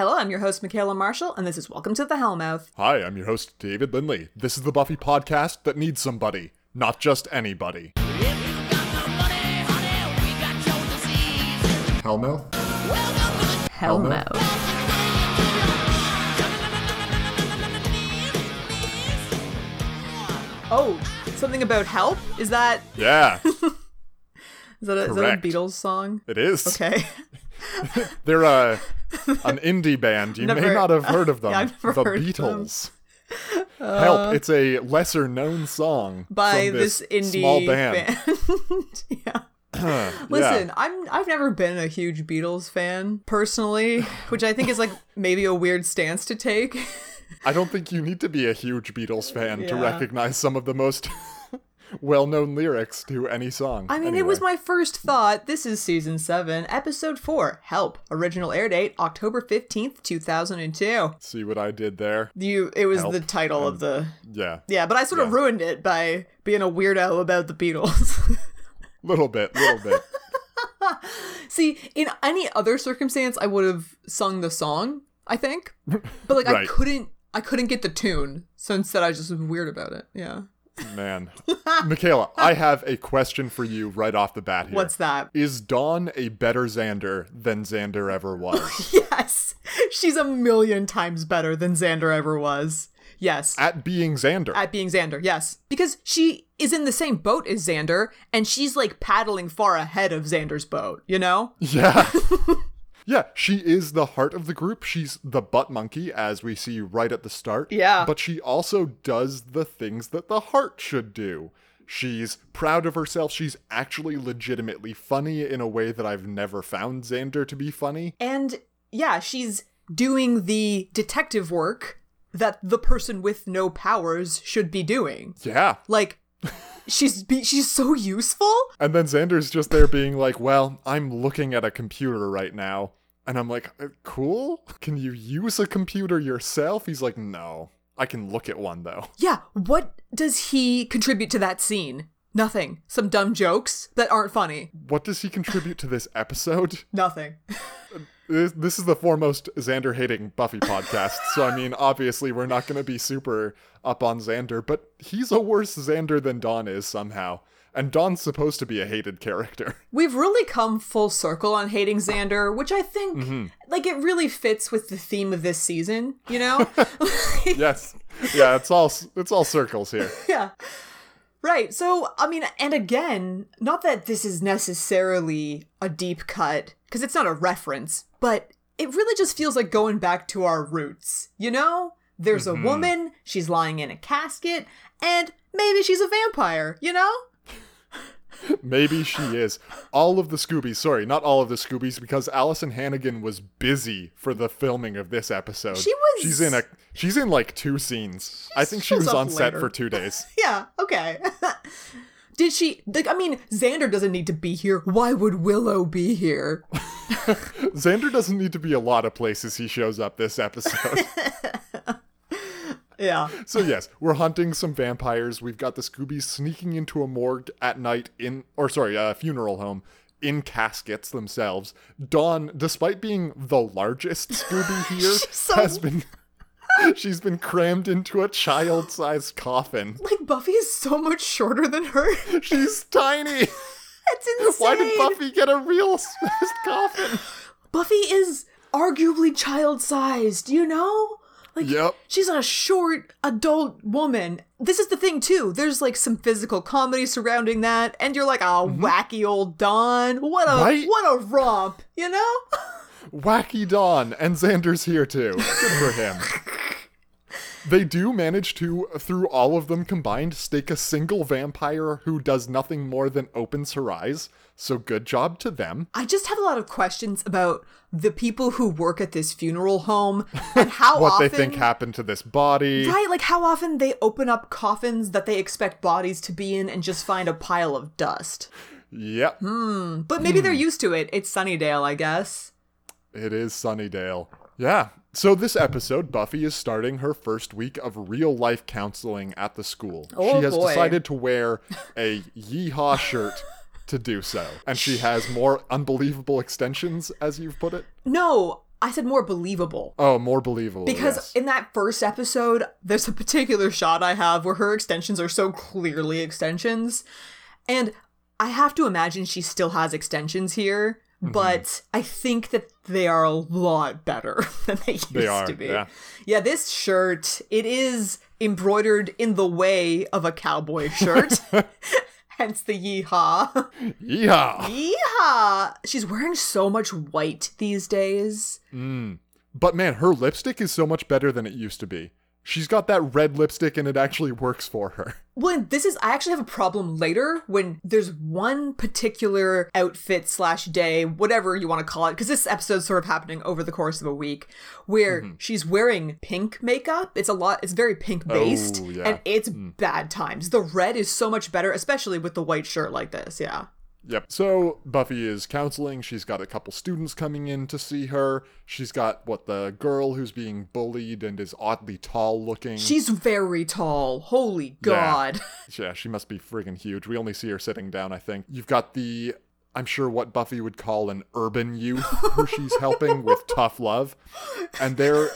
Hello, I'm your host, Michaela Marshall, and this is Welcome to the Hellmouth. Hi, I'm your host, David Lindley. This is the Buffy podcast that needs somebody, not just anybody. Hellmouth? Hellmouth. Oh, something about help? Is that Yeah, is that a, is that a Correct. Beatles song? it is. Okay. They're uh, an indie band. You may not have heard of them. Yeah, I've never the of them. Uh, Beatles. Help! It's a lesser known song By this, this, indie small band. yeah. Listen, I'm I've never been a huge Beatles fan personally, which I think is like maybe a weird stance to take. I don't think you need to be a huge Beatles fan to recognize some of the most well-known lyrics to any song. I mean, it was my first thought. This is season 7, episode 4, Help. Original air date October 15th, 2002. See what I did there? You it was Help. the title of the Yeah, Yeah, but I sort of ruined it by being a weirdo about the Beatles. little bit, little bit. See, in any other circumstance I would have sung the song, I think. But like I couldn't I couldn't get the tune, so instead I just was weird about it. Yeah. Man. Michaela, I have a question for you right off the bat here. What's that? Is Dawn a better Xander than Xander ever was? Yes. She's a million times better than Xander ever was. Yes. At being Xander. At being Xander, yes. Because she is in the same boat as Xander, and she's like paddling far ahead of Xander's boat, you know? yeah. yeah, she is the heart of the group. She's the butt monkey, as we see right at the start. Yeah. But she also does the things that the heart should do. She's proud of herself. She's actually legitimately funny in a way that I've never found Xander to be funny. And yeah, she's doing the detective work that the person with no powers should be doing. Yeah. Like she's be- she's so useful. And then Xander's just there being like, well, I'm looking at a computer right now. And I'm like, "Uh, cool? Can you use a computer yourself? He's like, no. I can look at one though. Yeah, what does he contribute to that scene? Nothing. Some dumb jokes that aren't funny. What does he contribute to this episode? Nothing. This, this is the foremost Xander hating Buffy podcast. so, I mean, obviously, we're not going to be super up on Xander, but he's a worse Xander than Dawn is somehow. And Dawn's supposed to be a hated character. We've really come full circle on hating Xander, which I think mm-hmm. like it really fits with the theme of this season, you know? yes. Yeah, it's all it's all circles here. yeah. Right. So, I mean, and again, not that this is necessarily a deep cut, because it's not a reference, but it really just feels like going back to our roots, you know? There's a mm-hmm. woman, she's lying in a casket, and maybe she's a vampire, you know? Maybe she is. All of the Scoobies, sorry, not all of the Scoobies, because Alyson Hannigan was busy for the filming of this episode. She was- She's in a. She's in like two scenes. I think she was on set for two days. Yeah, okay. Did she, like, I mean, Xander doesn't need to be here. Why would Willow be here? Xander doesn't need to be a lot of places he shows up this episode. Yeah. so yes, we're hunting some vampires. We've got the Scoobies sneaking into a morgue at night in, or sorry, a funeral home in caskets themselves. Dawn, despite being the largest Scooby here, so- has been. She's been crammed into a child-sized coffin. Like, Buffy is so much shorter than her. She's tiny. That's insane. Why did Buffy get a real sized coffin? Buffy is arguably child sized, do you know? Like, Yep. she's a short adult woman. This is the thing, too. There's like some physical comedy surrounding that, and you're like, oh, wacky old Dawn. What a Right? what a romp, you know? Wacky Dawn, and Xander's here too. Good for him. They do manage to, through all of them combined, stake a single vampire who does nothing more than opens her eyes. So good job to them. I just have a lot of questions about the people who work at this funeral home and how What often they think happened to this body. Right, like how often they open up coffins that they expect bodies to be in and just find a pile of dust. Yep. Hmm. But maybe they're used to it. It's Sunnydale, I guess. It is Sunnydale. Yeah. So this episode, Buffy is starting her first week of real life counseling at the school. Oh, she has boy. decided to wear a yeehaw shirt to do so. And she has more unbelievable extensions, as you've put it. No, I said more believable. Oh, more believable. Because yes. in that first episode, there's a particular shot I have where her extensions are so clearly extensions. And I have to imagine she still has extensions here, Mm-hmm. but I think that they are a lot better than they used They are, to be. yeah. Yeah, this shirt, it is embroidered in the way of a cowboy shirt. Hence the yeehaw. yeah. Yeehaw! She's wearing so much white these days. But man, her lipstick is so much better than it used to be. She's got that red lipstick and it actually works for her. Well, this is I actually have a problem later when there's one particular outfit slash day, whatever you want to call it, because this episode's sort of happening over the course of a week, where Mm-hmm. she's wearing pink makeup. It's a lot. It's very pink based, Oh, yeah. and it's bad times. The red is so much better, especially with the white shirt like this. Yeah. Yep. So Buffy is counseling. She's got a couple students coming in to see her. She's got what the girl who's being bullied and is oddly tall looking. She's very tall. Holy God. yeah, she must be friggin' huge. We only see her sitting down, I think. You've got the I'm sure what Buffy would call an urban youth who she's helping with tough love. And there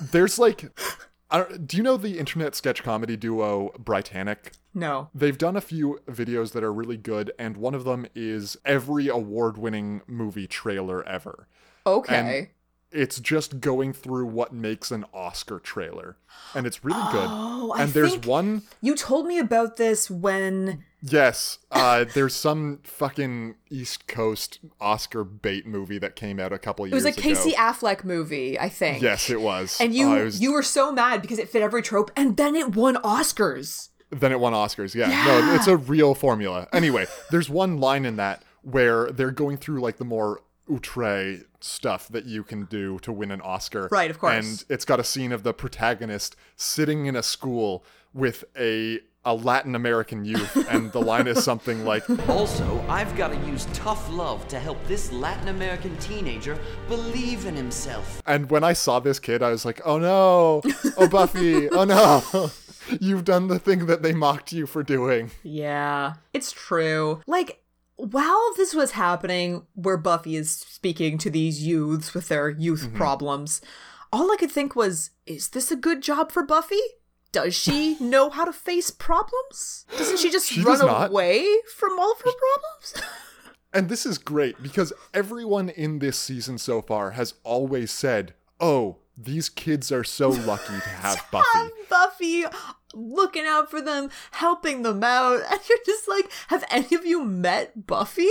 there's like I don't, do you know the internet sketch comedy duo Britannic? No. They've done a few videos that are really good, and one of them is every award winning movie trailer ever. Okay. And It's just going through what makes an Oscar trailer. And it's really good. Oh, I and there's think one, you told me about this when yes, uh, there's some fucking East Coast Oscar bait movie that came out a couple years. Ago. It years was a ago. Casey Affleck movie, I think. Yes, it was. And you it was- you were so mad because it fit every trope, and then it won Oscars. Then it won Oscars. Yeah. No, it's a real formula. Anyway, there's one line in that where they're going through like the more outre stuff that you can do to win an Oscar. Right, of course. And it's got a scene of the protagonist sitting in a school with a a Latin American youth, and the line is something like, Also, I've got to use tough love to help this Latin American teenager believe in himself. and when I saw this kid, I was like, oh no, oh Buffy, oh no, you've done the thing that they mocked you for doing. Yeah, it's true. Like, while this was happening, where Buffy is speaking to these youths with their youth Mm-hmm. problems, all I could think was, is this a good job for Buffy? Does she know how to face problems? Doesn't she just She run not. away from all of her problems? And this is great because everyone in this season so far has always said, oh, these kids are so lucky to have Buffy. have Buffy looking out for them, helping them out, and you're just like, have any of you met Buffy?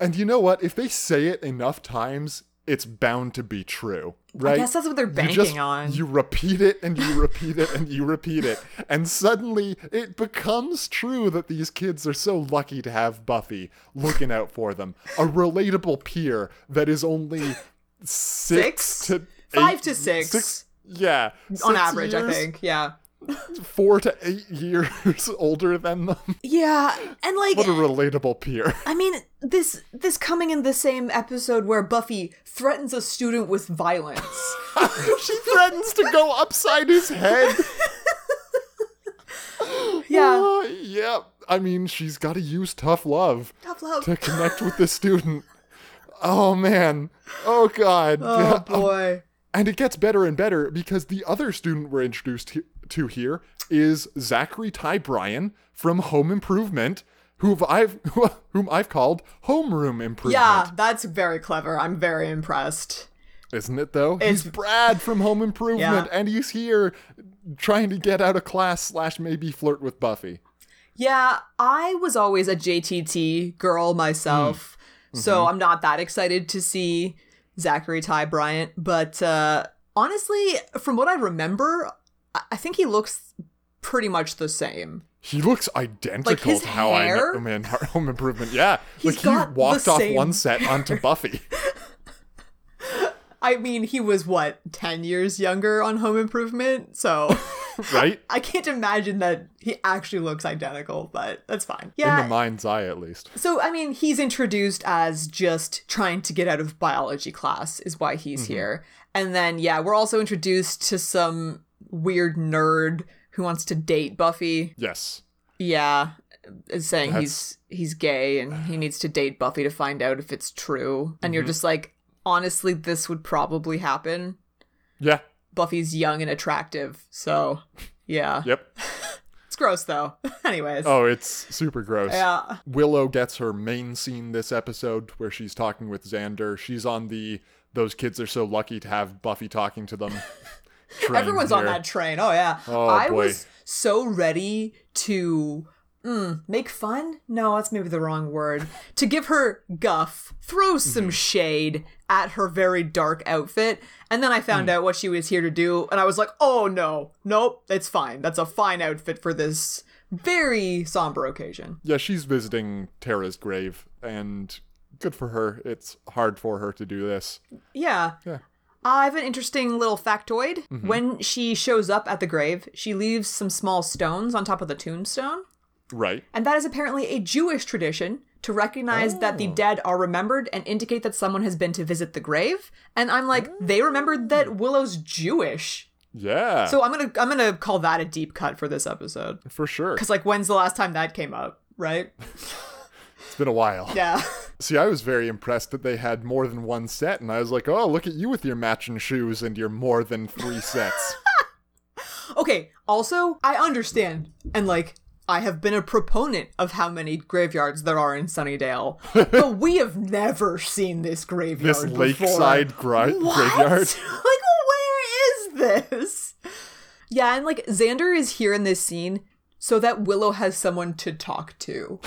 And you know what? If they say it enough times, it's bound to be true, right? I guess that's what they're You banking just- on. You repeat it and you repeat it and you repeat it. And suddenly it becomes true that these kids are so lucky to have Buffy looking out for them. A relatable peer that is only six, Six? to Five eight- to six. yeah. On six average, I think. Yeah. Four to eight years older than them. Yeah, and like What a relatable peer. I mean, this this coming in the same episode where Buffy threatens a student with violence. she threatens to go upside his head. yeah, Uh, yeah. I mean, she's got to use tough love tough love. to connect with the student. Oh man. Oh god. Oh Yeah. boy. And it gets better and better because the other student we're introduced to here is Zachary Ty Bryan from Home Improvement, who I've whom I've called Homeroom Improvement. Yeah, that's very clever. I'm very impressed. Isn't it though? It's- he's Brad from Home Improvement, Yeah. and he's here trying to get out of class slash maybe flirt with Buffy. Yeah, I was always a JTT girl myself, so I'm not that excited to see Zachary Ty Bryan. But uh, honestly, from what I remember, I-, think he looks pretty much the same. He looks identical his to how hair? I met him in Home Improvement. Yeah, He's like got he walked off one set onto Buffy. I mean, he was what ten years younger on Home Improvement, so right? I can't imagine that he actually looks identical. But that's fine. Yeah, In the mind's eye, at least. So, I mean, he's introduced as just trying to get out of biology class, is why he's mm-hmm. here. And then, yeah, we're also introduced to some weird nerd who wants to date Buffy. Yes. Yeah, is saying he's he's gay and he needs to date Buffy to find out if it's true. And you're mm-hmm. just like, honestly, this would probably happen. Yeah. Buffy's young and attractive, so yeah. Yep. It's gross though. Anyways. Oh, it's super gross. Yeah. Willow gets her main scene this episode where she's talking with Xander. She's on the those kids are so lucky to have Buffy talking to them. Everyone's on that train. Oh yeah. Oh, I boy. was so ready to mm, make fun. No, that's maybe the wrong word. to give her guff, throw some Mm-hmm. shade at her very dark outfit, and then I found Mm. out what she was here to do, and I was like, oh no, nope, it's fine. That's a fine outfit for this very somber occasion. Yeah, she's visiting Tara's grave, and good for her. It's hard for her to do this. Yeah. Yeah. I have an interesting little factoid. Mm-hmm. When she shows up at the grave, she leaves some small stones on top of the tombstone. Right. And that is apparently a Jewish tradition to recognize that the dead are remembered and indicate that someone has been to visit the grave. And I'm like, they remembered that Willow's Jewish. Yeah. So I'm gonna I'm gonna call that a deep cut for this episode. for sure. Cause like when's the last time that came up? Right? It's been a while. Yeah. See, I was very impressed that they had more than one set, and I was like, oh, look at you with your matching shoes and your more than three sets. Okay, also, I understand, and like, I have been a proponent of how many graveyards there are in Sunnydale, but we have never seen this graveyard this before. lakeside What? graveyard. like, where is this? Yeah, and like, Xander is here in this scene so that Willow has someone to talk to.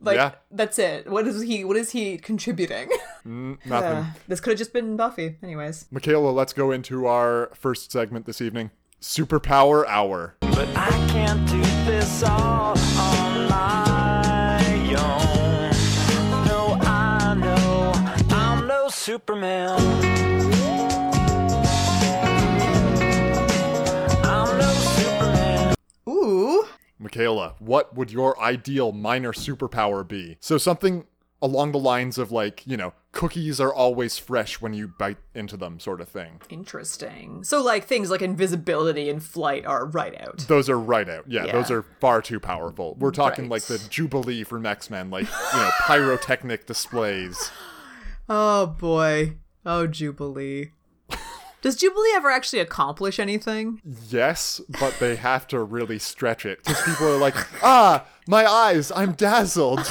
Like, Yeah. that's it. What is he? What is he contributing? Nothing. Uh, this could have just been Buffy. Anyways. Michaela, let's go into our first segment this evening Superpower Hour. But I can't do this all on my own. No, I know I'm no Superman. I'm no Superman. Ooh. Michaela, what would your ideal minor superpower be? So, something along the lines of, like, you know, cookies are always fresh when you bite into them, sort of thing. Interesting. So, like, things like invisibility and flight are right out. Those are right out. Yeah, Yeah. those are far too powerful. We're talking Right. like the Jubilee from X Men, like, you know, pyrotechnic displays. Oh boy. Oh, Jubilee. Does Jubilee ever actually accomplish anything? Yes, but they have to really stretch it because people are like, ah, my eyes, I'm dazzled. It,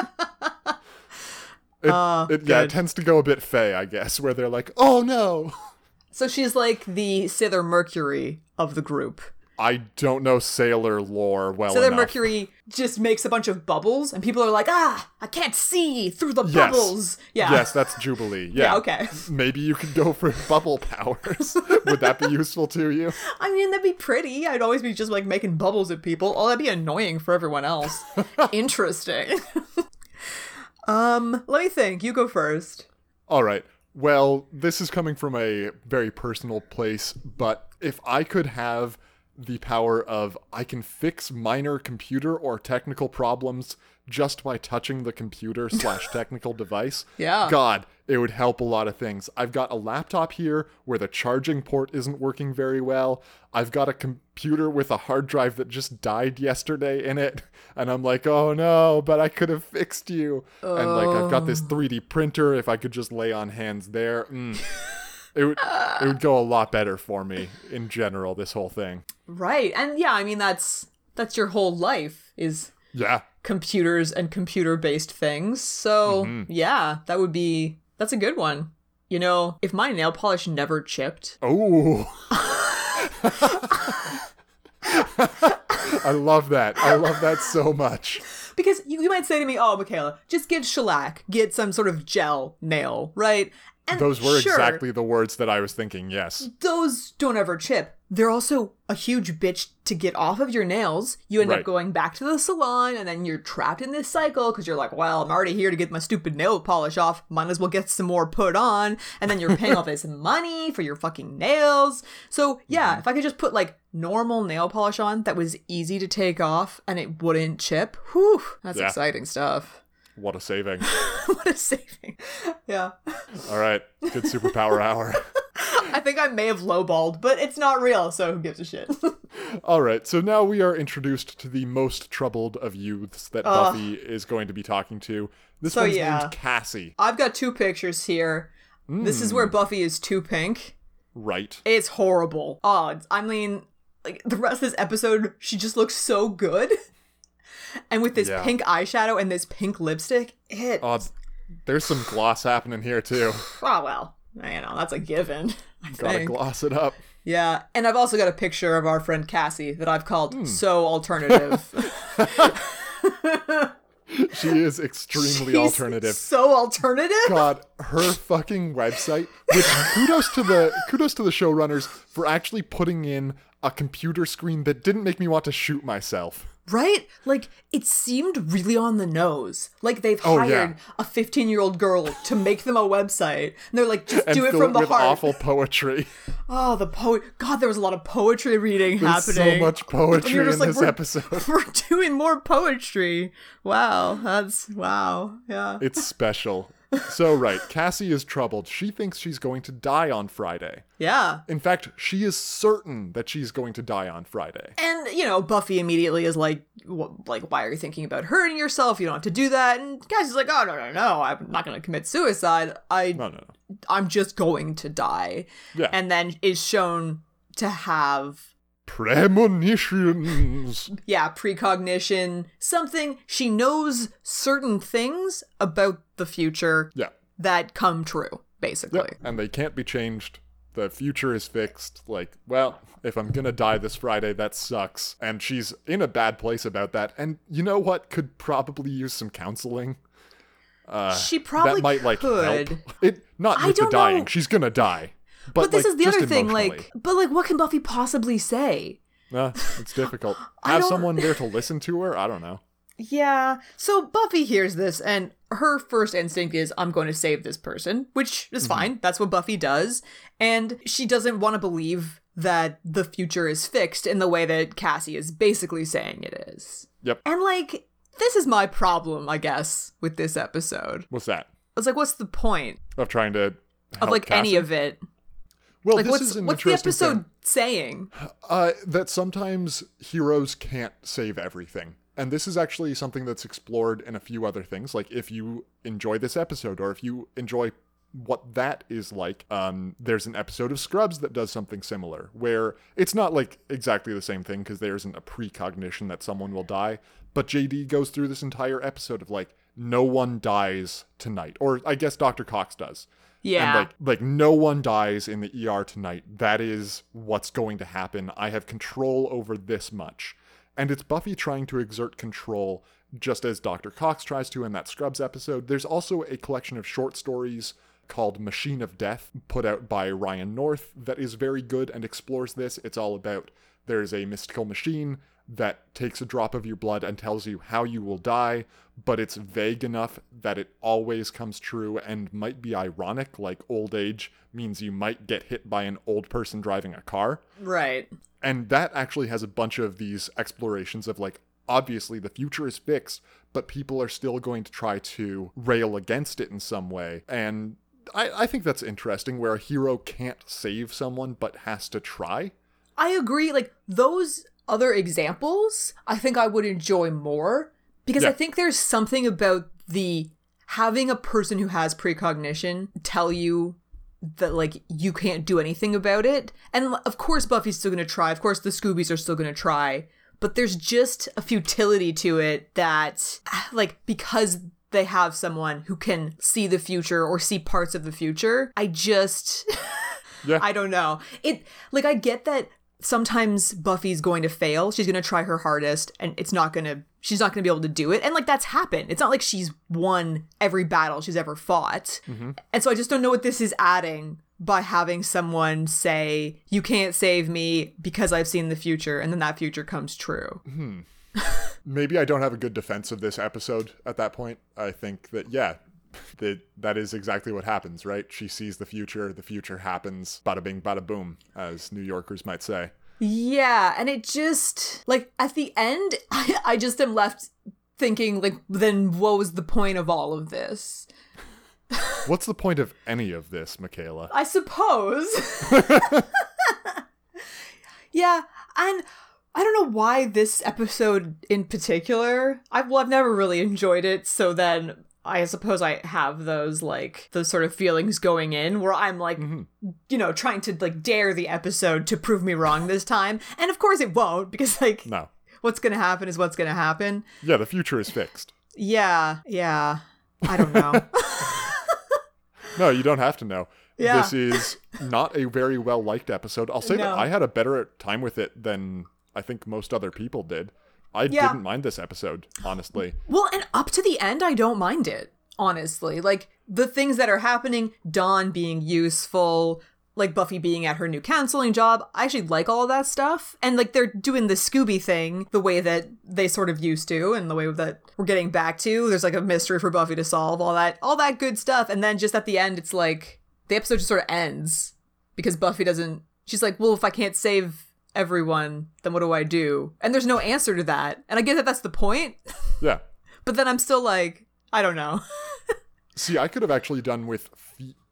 Ah, it, yeah, it tends to go a bit fey, I guess, where they're like, oh no. So she's like the Sailor Mercury of the group. I don't know sailor lore well Sailor enough. Mercury just makes a bunch of bubbles, and people are like, ah, I can't see through the Yes. bubbles. Yeah. Yes, that's Jubilee. Yeah. Yeah, okay. Maybe you could go for bubble powers. Would that be useful to you? I mean, that'd be pretty. I'd always be just like making bubbles at people. Oh, that'd be annoying for everyone else. Interesting. um, let me think. You go first. All right. Well, this is coming from a very personal place, but if I could have the power of I can fix minor computer or technical problems just by touching the computer slash technical device, Yeah. God, it would help a lot of things. I've got a laptop here where the charging port isn't working very well. I've got a computer with a hard drive that just died yesterday in it, and I'm like, oh no, but I could have fixed you. And like, I've got this 3D printer. If I could just lay on hands there, mm, it would it would go a lot better for me in general. This whole thing, Right. And yeah, I mean that's that's your whole life is yeah. computers and computer based things. So, Mm-hmm. yeah, that would be that's a good one. You know, if my nail polish never chipped, Oh. I love that. I love that so much. because you, you might say to me, "Oh, Michaela, just get shellac, get some sort of gel nail, right?" And Those were sure, exactly the words that I was thinking, yes. those don't ever chip. They're also a huge bitch to get off of your nails. You end Right. up going back to the salon, and then you're trapped in this cycle because you're like, well, I'm already here to get my stupid nail polish off. Might as well get some more put on. And then you're paying all this money for your fucking nails. So, yeah, Mm-hmm. if I could just put like normal nail polish on that was easy to take off and it wouldn't chip, whew, that's Yeah. exciting stuff. What a saving. what a saving. Yeah. All right. Good superpower hour. I think I may have lowballed, but it's not real, so who gives a shit? All right, so now we are introduced to the most troubled of youths that Buffy is going to be talking to. This So, one's yeah. named Cassie. I've got two pictures here. This is where hmm. Buffy is too pink. Right. It's horrible. Oh, I mean, like the rest of this episode, she just looks so good. And with this Yeah. pink eyeshadow and this pink lipstick, it. Uh, there's some gloss happening here too. oh well, you know that's a given. I Gotta think. gloss it up. Yeah, and I've also got a picture of our friend Cassie that I've called Hmm. so alternative. She is extremely She's alternative. So alternative. God, her fucking website. Which kudos to the kudos to the showrunners for actually putting in a computer screen that didn't make me want to shoot myself. Right? Like, it seemed really on the nose. Like, they've Oh, hired yeah. a 15 year old girl to make them a website. And they're like, just do it from the heart. awful poetry. Oh, the poet. God, there was a lot of poetry reading There's happening. so much poetry in like, this we're- episode. We're doing more poetry. Wow. That's, wow. Yeah. It's special. So right, Cassie is troubled. She thinks she's going to die on Friday. Yeah. In fact, she is certain that she's going to die on Friday. And you know, Buffy immediately is like, like, why are you thinking about hurting yourself? You don't have to do that. And Cassie's like, oh no, no, no, I'm not going to commit suicide. I, No, no, no. I'm just going to die. Yeah. And then is shown to have, Premonitions. yeah, precognition, something she knows certain things about the future Yeah. that come true, basically. Yep. And they can't be changed. The future is fixed. Like, well, if I'm gonna die this Friday, that sucks. And she's in a bad place about that. And you know what? Could probably use some counseling. Uh, she probably that might like could. help. It not with the dying. know. She's gonna die. But, But this like, is the other thing, like, but like, what can Buffy possibly say? Uh, it's difficult. Have someone there to listen to her. I don't know. Yeah. So Buffy hears this, and her first instinct is, I'm going to save this person, which is fine. That's what Buffy does. And she doesn't want to believe that the future is fixed in the way that Cassie is basically saying it is. Yep. And like, this is my problem, I guess, with this episode. What's that? I was like, what's the point Of trying to of like any of it? Well, Like, this what's is an what's the episode thing. saying? Uh, that sometimes heroes can't save everything. And this is actually something that's explored in a few other things. Like if you enjoy this episode or if you enjoy what that is like, um, there's an episode of Scrubs that does something similar where it's not like exactly the same thing because there isn't a precognition that someone will die. But JD goes through this entire episode of like, no one dies tonight. Or I guess Dr. Cox does. Yeah. And like like no one dies in the ER tonight. That is what's going to happen. I have control over this much. And it's Buffy trying to exert control just as Dr. Cox tries to in that Scrubs episode. There's also a collection of short stories called Machine of Death put out by Ryan North that is very good and explores this. It's all about there's a mystical machine that takes a drop of your blood and tells you how you will die, but it's vague enough that it always comes true and might be ironic, like old age means you might get hit by an old person driving a car. Right. And that actually has a bunch of these explorations of like, obviously the future is fixed, but people are still going to try to rail against it in some way. And I, I think that's interesting where a hero can't save someone but has to try. I agree. Like those other examples, I think I would enjoy more because I think there's something about the having a person who has precognition tell you that like you can't do anything about it. And of course Buffy's still going to try. Of course the Scoobies are still going to try. But there's just a futility to it that like because they have someone who can see the future or see parts of the future, I just Yeah. I don't know. It like I get that sometimes Buffy's going to fail. She's going to try her hardest and it's not going to she's not going to be able to do it. And like that's happened. It's not like she's won every battle she's ever fought. Mm-hmm. And so I just don't know what this is adding by having someone say, "You can't save me because I've seen the future," and then that future comes true. Hmm. maybe I don't have a good defense of this episode at that point. I think that yeah, that that is exactly what happens, right? She sees the future, the future happens, bada bing, bada boom, as New Yorkers might say. Yeah, and it just like at the end, I, I just am left thinking like, then what was the point of all of this? What's the point of any of this, Michaela? I suppose. yeah, and I don't know why this episode in particular. I've well, I've never really enjoyed it. So then I suppose I have those like those sort of feelings going in where I'm like, mm-hmm. you know, trying to like dare the episode to prove me wrong this time. And of course it won't because like No. what's gonna happen is what's gonna happen. Yeah, the future is fixed. Yeah, yeah. I don't know. No, you don't have to know. Yeah. This is not a very well liked episode. I'll say No. that I had a better time with it than I think most other people did. I Yeah. didn't mind this episode, honestly. Well, and up to the end, I don't mind it, honestly. Like, the things that are happening, Dawn being useful, like Buffy being at her new counseling job, I actually like all of that stuff. And, like, they're doing the Scooby thing the way that they sort of used to, and the way that we're getting back to. There's, like, a mystery for Buffy to solve, all that, all that good stuff. And then just at the end, it's like, the episode just sort of ends because Buffy doesn't, she's like, well, if I can't save everyone, then what do I do? And there's no answer to that. And I get that that's the point. Yeah. But then I'm still like, I don't know. See, I could have actually done with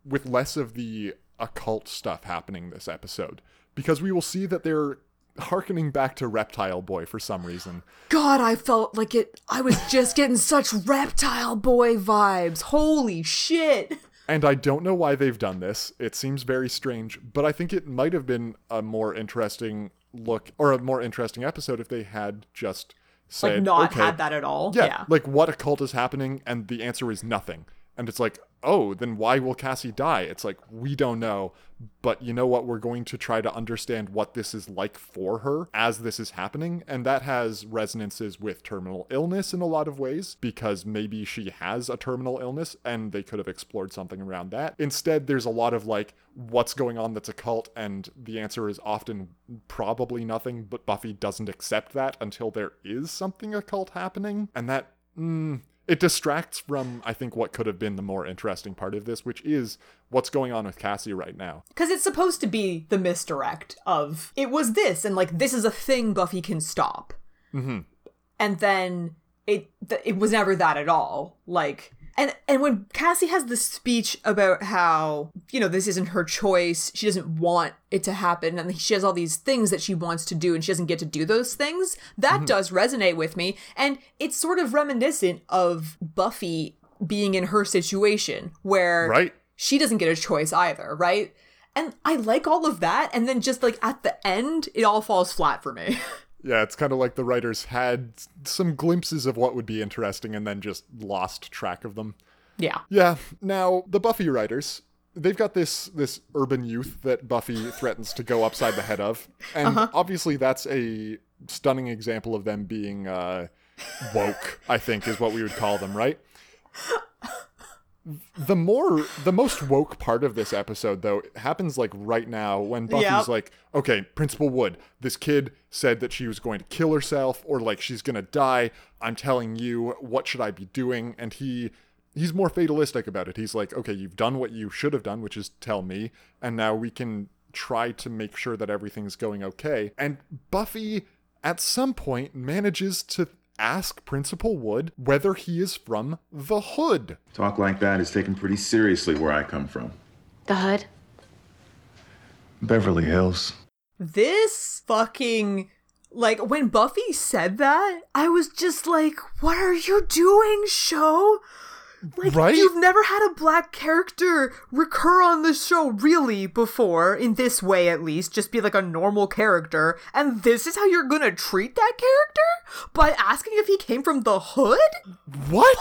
with less of the occult stuff happening this episode because we will see that they're harkening back to Reptile Boy for some reason. God, I felt like it. I was just getting such reptile boy vibes. Holy shit. And I don't know why they've done this. It seems very strange, but I think it might have been a more interesting look or a more interesting episode if they had just said, Like, not okay, had that at all. Yeah, Yeah. like what occult is happening, and the answer is nothing. And it's like, oh, then why will Cassie die? It's like, we don't know. But you know what? We're going to try to understand what this is like for her as this is happening. And that has resonances with terminal illness in a lot of ways, because maybe she has a terminal illness and they could have explored something around that. Instead, there's a lot of like, what's going on that's occult? And the answer is often probably nothing, but Buffy doesn't accept that until there is something occult happening. And that, mm, it distracts from, I think, what could have been the more interesting part of this, which is what's going on with Cassie right now. Because it's supposed to be the misdirect of it was this, and like this is a thing Buffy can stop. Mm-hmm. And then it th- it was never that at all. Like and and when Cassie has this speech about how you know this isn't her choice, she doesn't want it to happen, and she has all these things that she wants to do, and she doesn't get to do those things. That mm-hmm. does resonate with me, and it's sort of reminiscent of Buffy being in her situation where Right? she doesn't get a choice either, right? And I like all of that, and then just like at the end, it all falls flat for me. Yeah, it's kind of like the writers had some glimpses of what would be interesting and then just lost track of them. yeah. Yeah. Now, the Buffy writers, they've got this this urban youth that Buffy threatens to go upside the head of. And obviously that's a stunning example of them being uh woke, I think is what we would call them, right? The more the most woke part of this episode though happens like right now when Buffy's Yep. like, okay, Principal Wood, this kid said that she was going to kill herself or like she's going to die. I'm telling you, what should I be doing? And he he's more fatalistic about it. He's like, okay, you've done what you should have done, which is tell me, and now we can try to make sure that everything's going okay. And Buffy at some point manages to ask Principal Wood whether he is from the hood. Talk like that is taken pretty seriously where I come from. The hood? Beverly Hills. This fucking like when Buffy said that, I was just like, "What are you doing, show?" Like Right? you've never had a black character recur on the show really before in this way at least, just be like a normal character, and this is how you're to treat that character by asking if he came from the hood? What?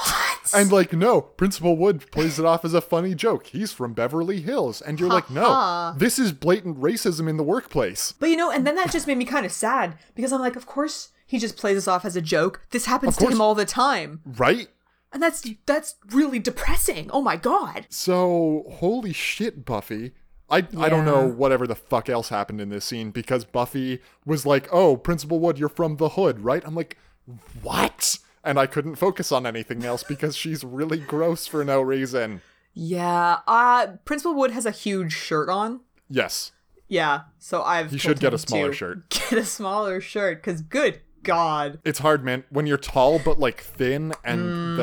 And like, no, Principal Wood plays it off as a funny joke. He's from Beverly Hills. And you're like, no, this is blatant racism in the workplace. But you know, and then that just made me kind of sad because I'm like, of course he just plays this off as a joke. This happens to him all the time. Right? And that's that's really depressing. Oh my god. So, holy shit, Buffy. I, I don't know whatever the fuck else happened in this scene because Buffy was like, oh, Principal Wood, you're from the hood, right? I'm like, what? And I couldn't focus on anything else because she's really gross for no reason. Yeah. Uh Principal Wood has a huge shirt on. Yes. Yeah. So I've He should get a smaller shirt. Get a smaller shirt cuz good god. It's hard, man. When you're tall but like thin and Mm.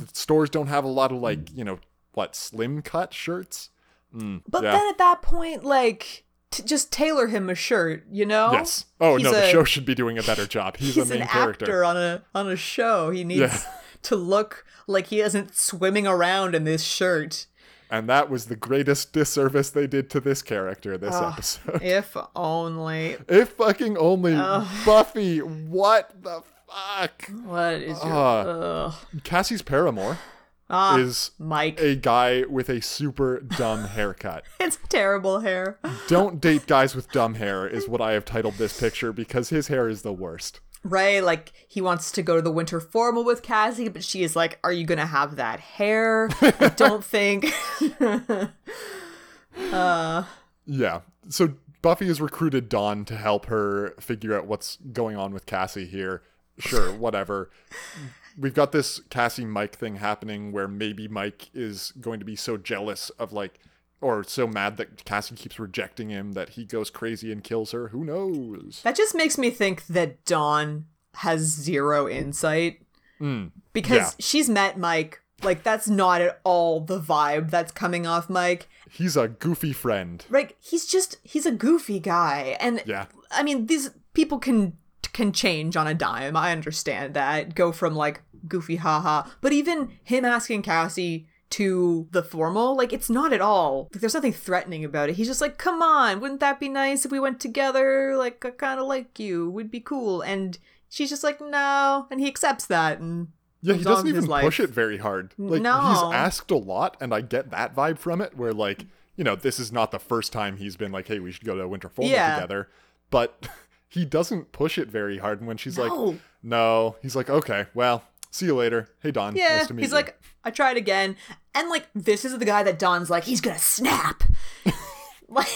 the, the stores don't have a lot of like, you know, what, slim cut shirts? But Yeah. then at that point like t- just tailor him a shirt, you know? Yes. Oh He's no, the show should be doing a better job. He's, He's a main an character. actor on a on a show. He needs Yeah. to look like he isn't swimming around in this shirt. And that was the greatest disservice they did to this character this episode. If only. if fucking only Buffy, what the fuck? What is your Uh. Cassie's paramour Ah, is Mike? a guy with a super dumb haircut. It's terrible hair. Don't date guys with dumb hair is what I have titled this picture because his hair is the worst. Right? Like he wants to go to the winter formal with Cassie, but she is like, "Are you gonna have that hair?" I don't think. Uh. Yeah. So Buffy has recruited Dawn to help her figure out what's going on with Cassie here. Sure, whatever. We've got this Cassie Mike thing happening where maybe Mike is going to be so jealous of like or so mad that Cassie keeps rejecting him that he goes crazy and kills her. Who knows? that just makes me think that Dawn has zero insight hmm. because yeah. she's met Mike. Like that's not at all the vibe that's coming off Mike. He's a goofy friend. Like he's just he's a goofy guy, and Yeah. I mean these people can can change on a dime. I understand that. Go from like goofy haha, but even him asking Cassie to the formal, like it's not at all. Like, there's nothing threatening about it. He's just like, "Come on, wouldn't that be nice if we went together? Like I kind of like you. Would be cool." And she's just like, "No," and he accepts that and Yeah, he doesn't even push it very hard. Like No. he's asked a lot, and I get that vibe from it. Where like, you know, this is not the first time he's been like, "Hey, we should go to a winter formal Yeah. together," but he doesn't push it very hard. And when she's like, No. "No," he's like, "Okay, well, see you later. Hey, Dawn, Yeah, nice to meet he's you." like, I tried again, and like this is the guy that Dawn's like, he's gonna snap. like,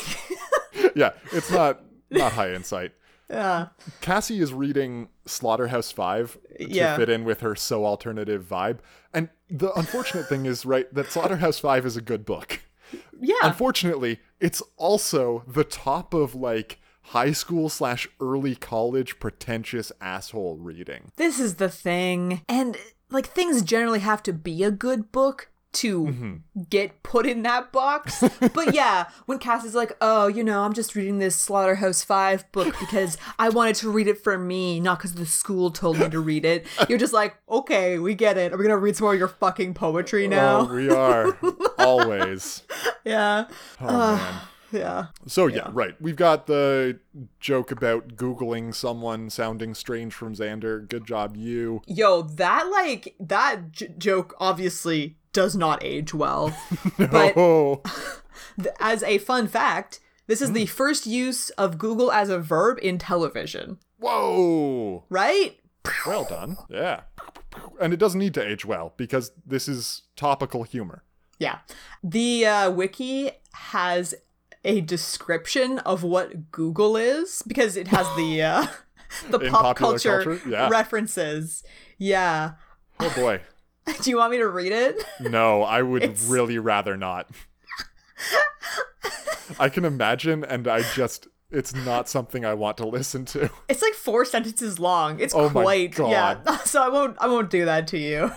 yeah, it's not not high insight. yeah, Cassie is reading Slaughterhouse Five to Yeah. fit in with her so alternative vibe. And the unfortunate thing is, right, that Slaughterhouse Five is a good book. yeah, Unfortunately, it's also the top of like high school slash early college pretentious asshole reading. this is the thing, and like things generally have to be a good book to Mm-hmm. get put in that box. but yeah, when Cassie's like, "Oh, you know, I'm just reading this Slaughterhouse Five book because I wanted to read it for me, not because the school told me to read it," you're just like, "Okay, we get it. Are we gonna read some more of your fucking poetry now?" Oh, we are always. yeah, Oh man. yeah. So yeah, right. We've got the joke about googling someone sounding strange from Xander. Good job, you. Yo, that like that j- joke obviously does not age well. But Oh, as a fun fact, this is the first use of Google as a verb in television, whoa. right? Well done. Yeah. And it doesn't need to age well because this is topical humor. Yeah. The uh, wiki has a description of what Google is because it has the uh, the In pop culture, culture? Yeah. references. Yeah. Oh boy. Do you want me to read it? No, I would It's- really rather not. I can imagine, and I just, it's not something I want to listen to. It's like four sentences long. It's Oh quite yeah. So I won't I won't do that to you.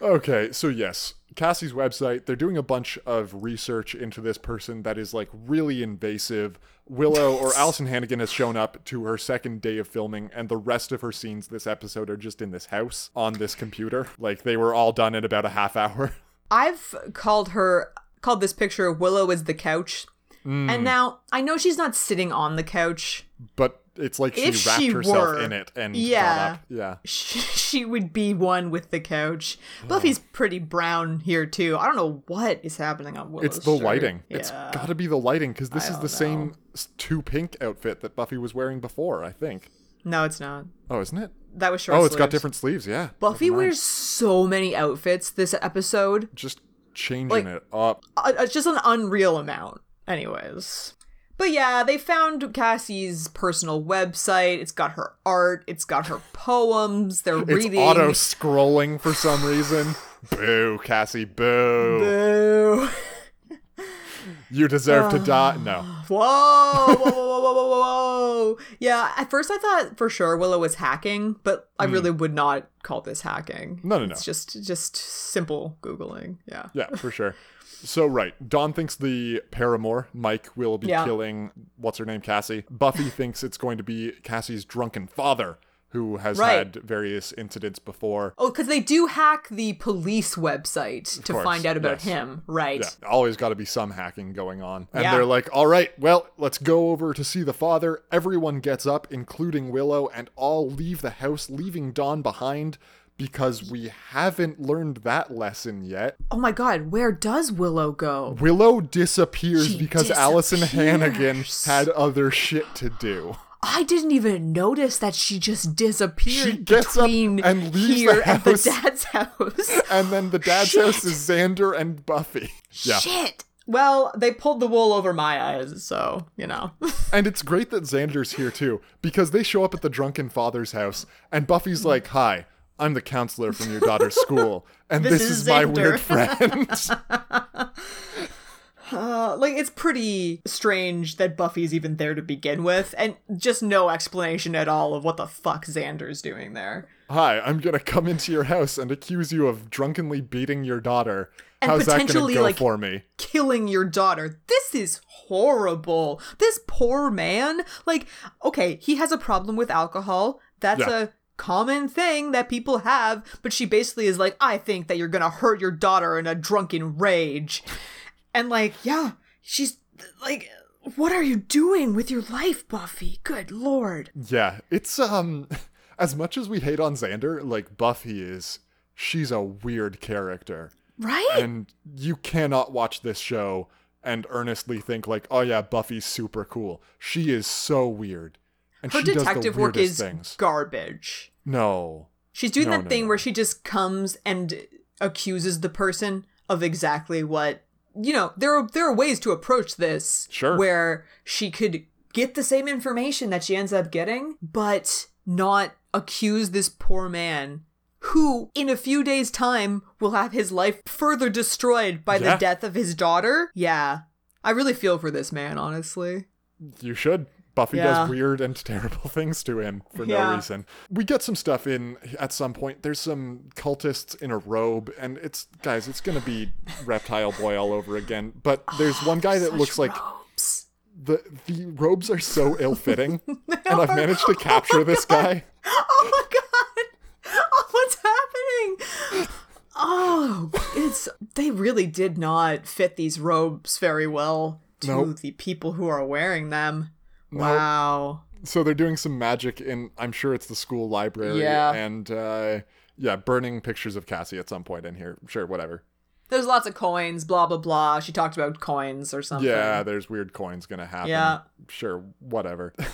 Okay, so yes, Cassie's website, they're doing a bunch of research into this person that is like really invasive. Willow or Alyson Hannigan has shown up to her second day of filming, and the rest of her scenes this episode are just in this house on this computer. Like they were all done in about a half hour. I've called her called this picture Willow is the couch. Hmm. And now I know she's not sitting on the couch. But it's like she If wrapped she herself were, in it and yeah. Yeah. She, she would be one with the couch. Buffy's pretty brown here too. I don't know what is happening on Willow's It's the shirt. lighting. Yeah. It's got to be the lighting because this is the same two pink outfit that Buffy was wearing before, I think. No, it's not. Oh, isn't it? That was short Oh, it's got different sleeves, yeah. Buffy wears so many outfits this episode. Just changing like- it up. Uh, It's just an unreal amount. Anyways. But yeah, they found Cassie's personal website. It's got her art. It's got her poems. They're reading It's reading. auto scrolling for some reason. boo, Cassie, boo. Boo. You deserve to die. No. Whoa, whoa, whoa, whoa, whoa, whoa, whoa. Yeah, at first I thought for sure Willow was hacking, but I hmm. really would not call this hacking. No, no, no. It's just just simple googling. Yeah. Yeah, for sure. So right, Dawn thinks the paramour Mike will be Yeah. killing what's her name Cassie. Buffy thinks it's going to be Cassie's drunken father who has Right. had various incidents before. Oh, because they do hack the police website to course, find out about yes. him, right? Yeah, always got to be some hacking going on. And Yeah. they're like, "All right, well, let's go over to see the father." Everyone gets up, including Willow, and all leave the house, leaving Dawn behind because we haven't learned that lesson yet. Oh my god, where does Willow go? Willow disappears She because Alyson Hannigan had other shit to do. I didn't even notice that she just disappeared She gets up between and leaves here the and the dad's house. And then the dad's Shit. house is Xander and Buffy. Yeah. Shit. Well, they pulled the wool over my eyes, so, you know. And it's great that Xander's here too, because they show up at the drunken father's house, and Buffy's like, Hi, I'm the counselor from your daughter's school, and This this, is is, my weird friend. Uh, like, it's pretty strange that Buffy's even there to begin with, and just no explanation at all of what the fuck Xander's doing there. Hi, I'm gonna come into your house and accuse you of drunkenly beating your daughter. And How's that gonna go like, for me? killing your daughter. This is horrible. This poor man. Like, okay, he has a problem with alcohol. That's Yeah. a common thing that people have, but she basically is like, I think that you're gonna hurt your daughter in a drunken rage. And like, yeah, she's like, what are you doing with your life, Buffy? Good lord. Yeah, it's um as much as we hate on Xander, like Buffy is she's a weird character. Right? And you cannot watch this show and earnestly think like, "Oh yeah, Buffy's super cool." She is so weird. And Her she does the detective work is things. garbage. No. She's doing No, that no, thing no. where she just comes and accuses the person of exactly what you know. There are there are ways to approach this, Sure. where she could get the same information that she ends up getting, but not accuse this poor man who, in a few days' time, will have his life further destroyed by Yeah. the death of his daughter. Yeah, I really feel for this man, honestly. You should. Buffy Yeah. does weird and terrible things to him for no Yeah. reason. We get some stuff in at some point. There's some cultists in a robe, and it's guys, it's gonna be Reptile Boy all over again. But there's one guy that looks like Robes. the the robes are so ill fitting, and I've managed to capture oh this guy. Oh my god! Oh, what's happening? Oh, it's they really did not fit these robes very well to Nope. the people who are wearing them. Wow. So they're doing some magic in I'm sure it's the school library Yeah. and uh yeah, burning pictures of Cassie at some point in here. Sure, whatever. There's lots of coins, blah blah blah. She talked about coins or something. Yeah, there's weird coins gonna happen. Yeah. Sure, whatever.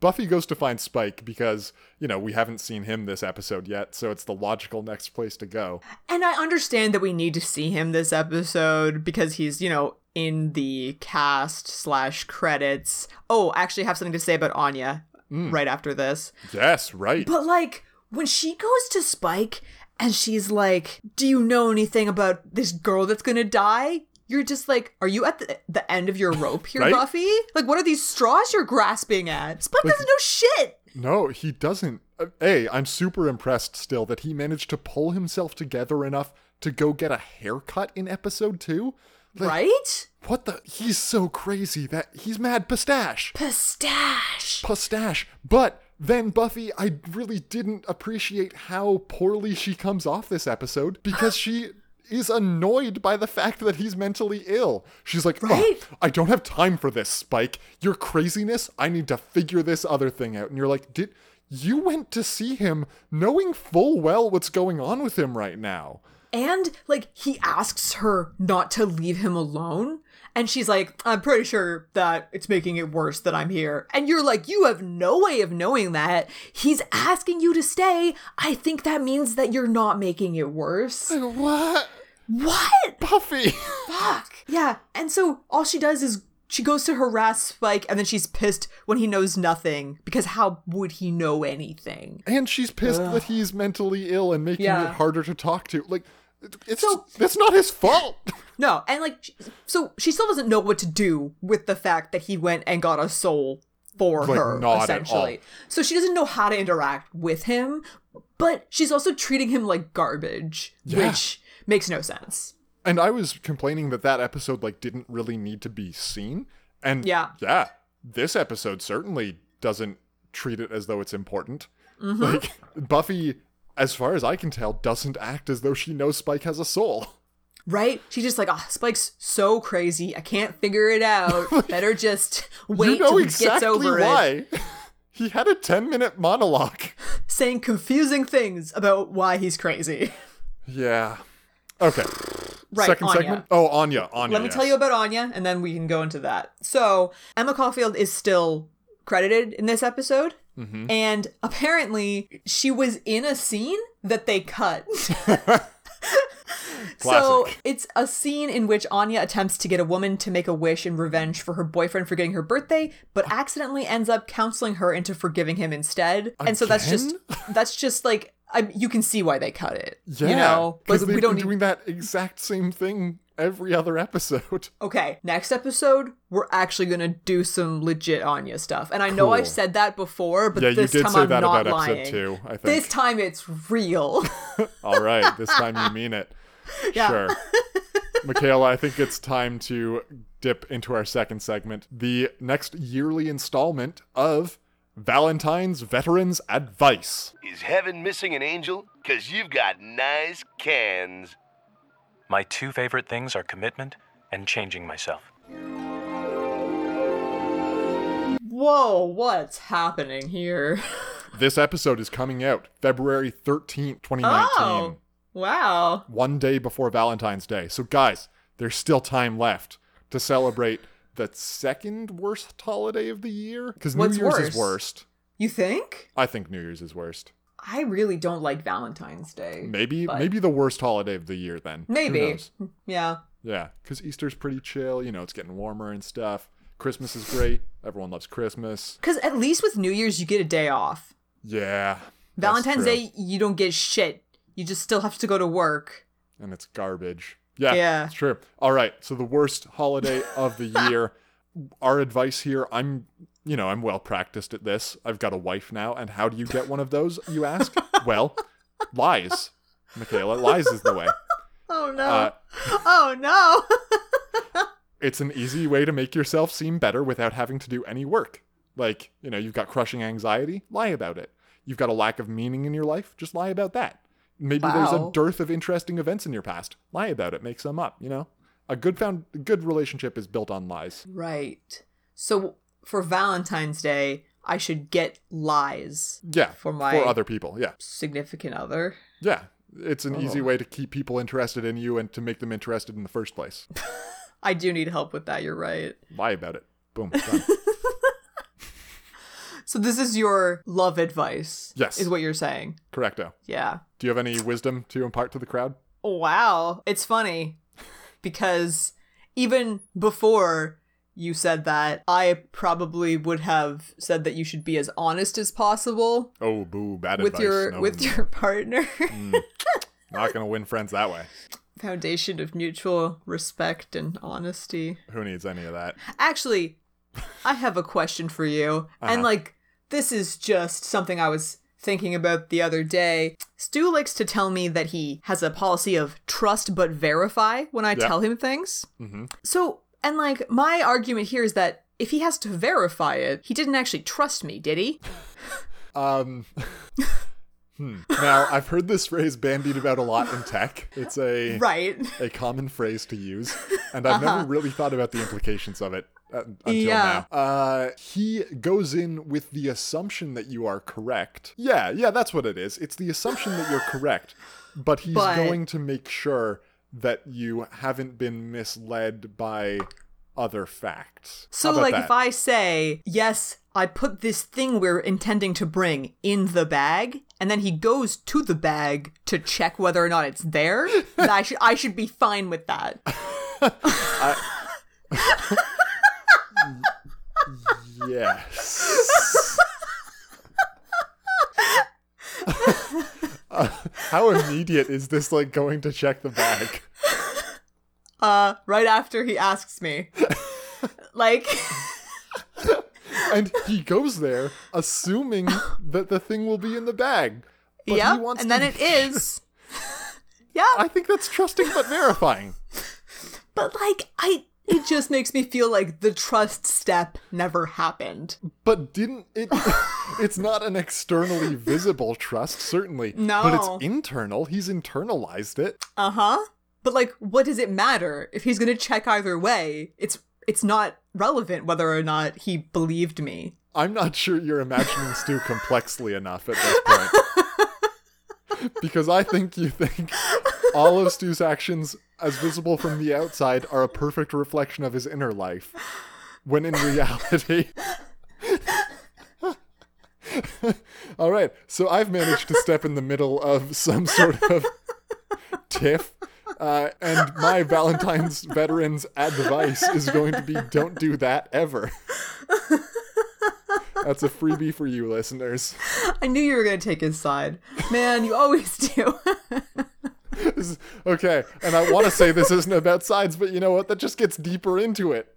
Buffy goes to find Spike because, you know, we haven't seen him this episode yet, so it's the logical next place to go. And I understand that we need to see him this episode because he's, you know, in the cast slash credits. Oh, I actually have something to say about Anya Mm. right after this. Yes, right. But like when she goes to Spike and she's like, "Do you know anything about this girl that's gonna die?" You're just like, "Are you at the, the end of your rope here, Right? Buffy? Like, what are these straws you're grasping at?" Spike doesn't know shit. No, he doesn't. Uh, A, I'm super impressed still that he managed to pull himself together enough to go get a haircut in episode 2. Like, Right? What the? He's so crazy that he's mad pistache. Pistache. Pistache. But then Buffy, I really didn't appreciate how poorly she comes off this episode because she is annoyed by the fact that he's mentally ill. She's like, "Oh, Right? I don't have time for this, Spike. Your craziness, I need to figure this other thing out. And you're like, did you went to see him knowing full well what's going on with him right now? And like he asks her not to leave him alone. And she's like, I'm pretty sure that it's making it worse that I'm here. And you're like, you have no way of knowing that. He's asking you to stay. I think that means that you're not making it worse. What? What? Buffy. Fuck. Yeah. And so all she does is she goes to harass Spike and then she's pissed when he knows nothing because how would he know anything? and she's pissed that he's mentally ill and making Yeah. it harder to talk to. Like, it- it's So- that's not his fault. No, and like, so she still doesn't know what to do with the fact that he went and got a soul for Like, her, not at essentially. all. So she doesn't know how to interact with him, but she's also treating him like garbage, Yeah. which makes no sense. And I was complaining that that episode like didn't really need to be seen. And Yeah. yeah, this episode certainly doesn't treat it as though it's important. Mm-hmm. Like Buffy, as far as I can tell, doesn't act as though she knows Spike has a soul. Right? She's just like, oh, Spike's so crazy. I can't figure it out. Better just wait you know till he exactly gets over it. why. he had a 10 minute monologue. Saying confusing things about why he's crazy. Yeah. Okay. Right, Second Anya. segment. Oh, Anya. Anya. Let me yes. tell you about Anya, and then we can go into that. So, Emma Caulfield is still credited in this episode. Mm-hmm. And apparently, she was in a scene that they cut. So it's a scene in which Anya attempts to get a woman to make a wish in revenge for her boyfriend forgetting her birthday, but accidentally ends up counseling her into forgiving him instead. And so that's just that's just like I, you can see why they cut it. Yeah. you know, because Like, we don't need. doing that exact same thing every other episode. Okay, next episode we're actually gonna do some legit Anya stuff, and I know I've said that before, but Yeah, you this did time say I'm that not about lying. episode two, I think. This time it's real. All right, this time you mean it. Yeah. Sure. Michaela, I think it's time to dip into our second segment, the next yearly installment of Valentine's Veterans Advice. Is heaven missing an angel? Cause you've got nice cans. My two favorite things are commitment and changing myself. Whoa, what's happening here? This episode is coming out February 13th, 2019. Oh, wow. one day before Valentine's Day. So, guys, there's still time left to celebrate the second worst holiday of the year. Because New What's Year's worse? is worst. You think? I think New Year's is worst. I really don't like Valentine's Day. Maybe, But- maybe the worst holiday of the year. Then Maybe. Yeah. Yeah, because Easter's pretty chill. You know, it's getting warmer and stuff. Christmas is great. Everyone loves Christmas. Because at least with New Year's, you get a day off. Yeah. Valentine's. Day, you don't get shit. You just still have to go to work. and it's garbage. Yeah, Yeah. it's true. All right, so the worst holiday of the year. Our advice here, I'm, you know, I'm well practiced at this. I've got a wife now, and how do you get one of those? You ask. well, lies, Michaela. Lies is the way. Oh no. Uh, oh no. it's an easy way to make yourself seem better without having to do any work. Like, you know, you've got crushing anxiety, lie about it. You've got a lack of meaning in your life, just lie about that. Maybe there's a dearth of interesting events in your past. Lie about it, make some up, you know? A good found good relationship is built on lies. right. So for Valentine's Day, I should get lies. Yeah. For my- for other people. Yeah. Significant other. Yeah. It's an Oh. easy way to keep people interested in you and to make them interested in the first place. I do need help with that. You're right. Lie about it. Boom. So this is your love advice. Yes. Is what you're saying. Correcto. Yeah. Do you have any wisdom to impart to the crowd? Wow. It's funny because even before you said that, I probably would have said that you should be as honest as possible Oh, boo, bad with advice. your No, with your partner. not gonna win friends that way. Foundation of mutual respect and honesty. Who needs any of that? Actually, I have a question for you. Uh-huh. And like this is just something I was thinking about the other day. Stu likes to tell me that he has a policy of trust but verify when I Yeah. tell him things. Mm-hmm. So, and like my argument here is that if he has to verify it, he didn't actually trust me, did he? Um. hmm. Now I've heard this phrase bandied about a lot in tech. It's a Right. a common phrase to use, and I've never really thought about the implications of it uh, until Yeah. now. Uh, he goes in with the assumption that you are correct. Yeah, yeah, that's what it is. It's the assumption that you're correct, but he's But- going to make sure that you haven't been misled by other facts. So, like, that? if I say, yes, I put this thing we're intending to bring in the bag, and then he goes to the bag to check whether or not it's there, then I should I should be fine with that. Yes. Uh, how immediate is this like going to check the bag? Uh, right after he asks me, like, And he goes there assuming that the thing will be in the bag. Yeah, and to then it is. yeah, I think that's trusting but verifying. but like I it just makes me feel like the trust step never happened. But didn't it? it's not an externally visible trust, certainly. No. But it's internal. He's internalized it. Uh-huh. But like what does it matter if he's going to check either way? It's it's not relevant whether or not he believed me. I'm not sure you're imagining Stu complexly enough at this point. because I think you think all of Stu's actions, as visible from the outside, are a perfect reflection of his inner life. When in reality. all right, so I've managed to step in the middle of some sort of tiff. Uh, and my Valentine's veterans advice is going to be don't do that ever. That's a freebie for you listeners. I knew you were going to take his side. Man, you always do. This is- okay, and I want to say this isn't about sides, but you know what? That just gets deeper into it.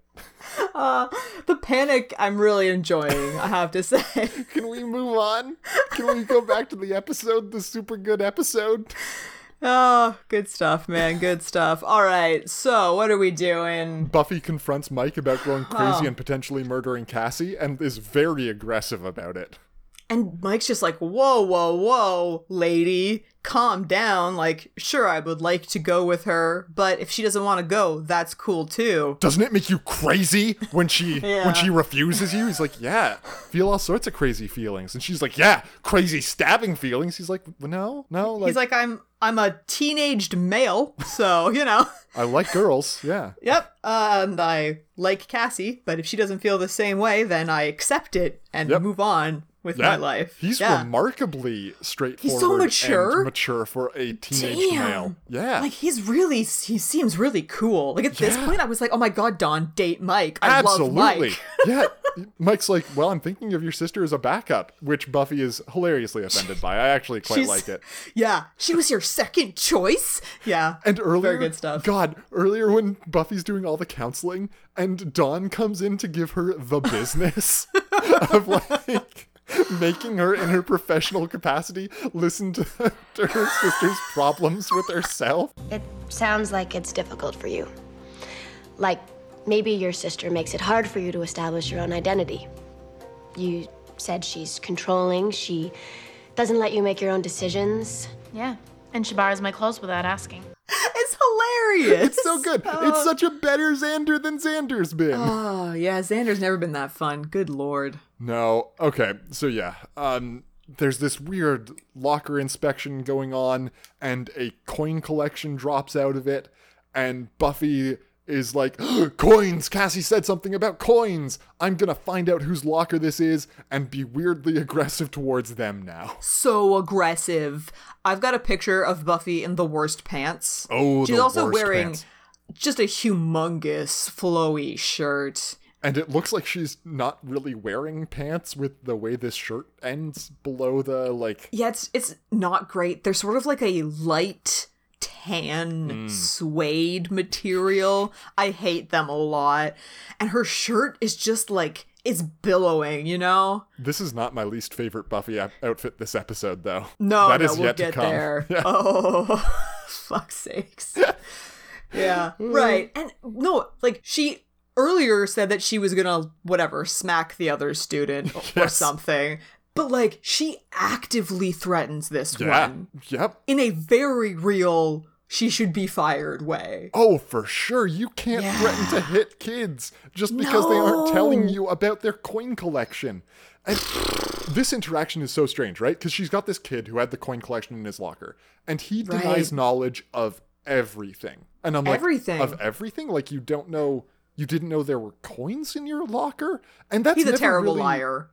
Uh, the panic I'm really enjoying, I have to say. Can we move on? Can we go back to the episode, the super good episode? Oh, good stuff, man. Good stuff. All right. So, what are we doing? Buffy confronts Mike about going crazy Oh. and potentially murdering Cassie and is very aggressive about it. And Mike's just like, whoa, whoa, whoa, lady, calm down. Like, sure, I would like to go with her, but if she doesn't want to go, that's cool too. Doesn't it make you crazy when she Yeah. when she refuses you? He's like, yeah, feel all sorts of crazy feelings, and she's like, yeah, crazy stabbing feelings. He's like, no, no, like, He's like, I'm, I'm a teenaged male, so you know. I like girls, yeah. Yep, uh, and I like Cassie, but if she doesn't feel the same way, then I accept it and Yep. move on with Yeah, my life. He's yeah. remarkably straightforward. mature. and mature mature for a teenage Damn. male. Yeah, Like he's really, he seems really cool. Like at this point, I was like, oh my god, Dawn, date Mike. I love absolutely. Mike. yeah, Mike's like, well, I'm thinking of your sister as a backup, which Buffy is hilariously offended by. I actually quite She's- like it. Yeah, she was your second choice. Yeah, And earlier, good stuff. God, earlier when Buffy's doing all the counseling and Dawn comes in to give her the business of like making her in her professional capacity listen to, to her sister's problems with herself. It sounds like it's difficult for you. Like maybe your sister makes it hard for you to establish your own identity. You said she's controlling, she doesn't let you make your own decisions. Yeah. And she borrows my clothes without asking. It's hilarious. It's so good. it's such a better Xander than Xander's been. Oh yeah, Xander's never been that fun. Good lord. No. Okay. So yeah. Um there's this weird locker inspection going on and a coin collection drops out of it and Buffy is like coins Cassie said something about coins I'm to find out whose locker this is and be weirdly aggressive towards them now So aggressive. I've got a picture of Buffy in the worst pants. Oh, she's also wearing pants. just a humongous flowy shirt. and it looks like she's not really wearing pants with the way this shirt ends below the like Yeah, it's it's not great. They're sort of like a light tan Hmm. suede material. I hate them a lot. And her shirt is just like it's billowing, you know? This is not my least favorite Buffy outfit this episode, though. No, that no, is we'll yet get to come. there. Yeah. Oh, fuck sakes. yeah, right. And no, like she earlier said that she was gonna whatever smack the other student or something, but like she actively threatens this Yeah. one Yep. in a very real she should be fired way. Oh, for sure. You can't threaten to hit kids just because they aren't telling you about their coin collection. And this interaction is so strange, right? Because she's got this kid who had the coin collection in his locker, and he denies knowledge of everything. And I'm like, Everything. of everything? Like you don't know, you didn't know there were coins in your locker, and that's He's a terrible really- liar.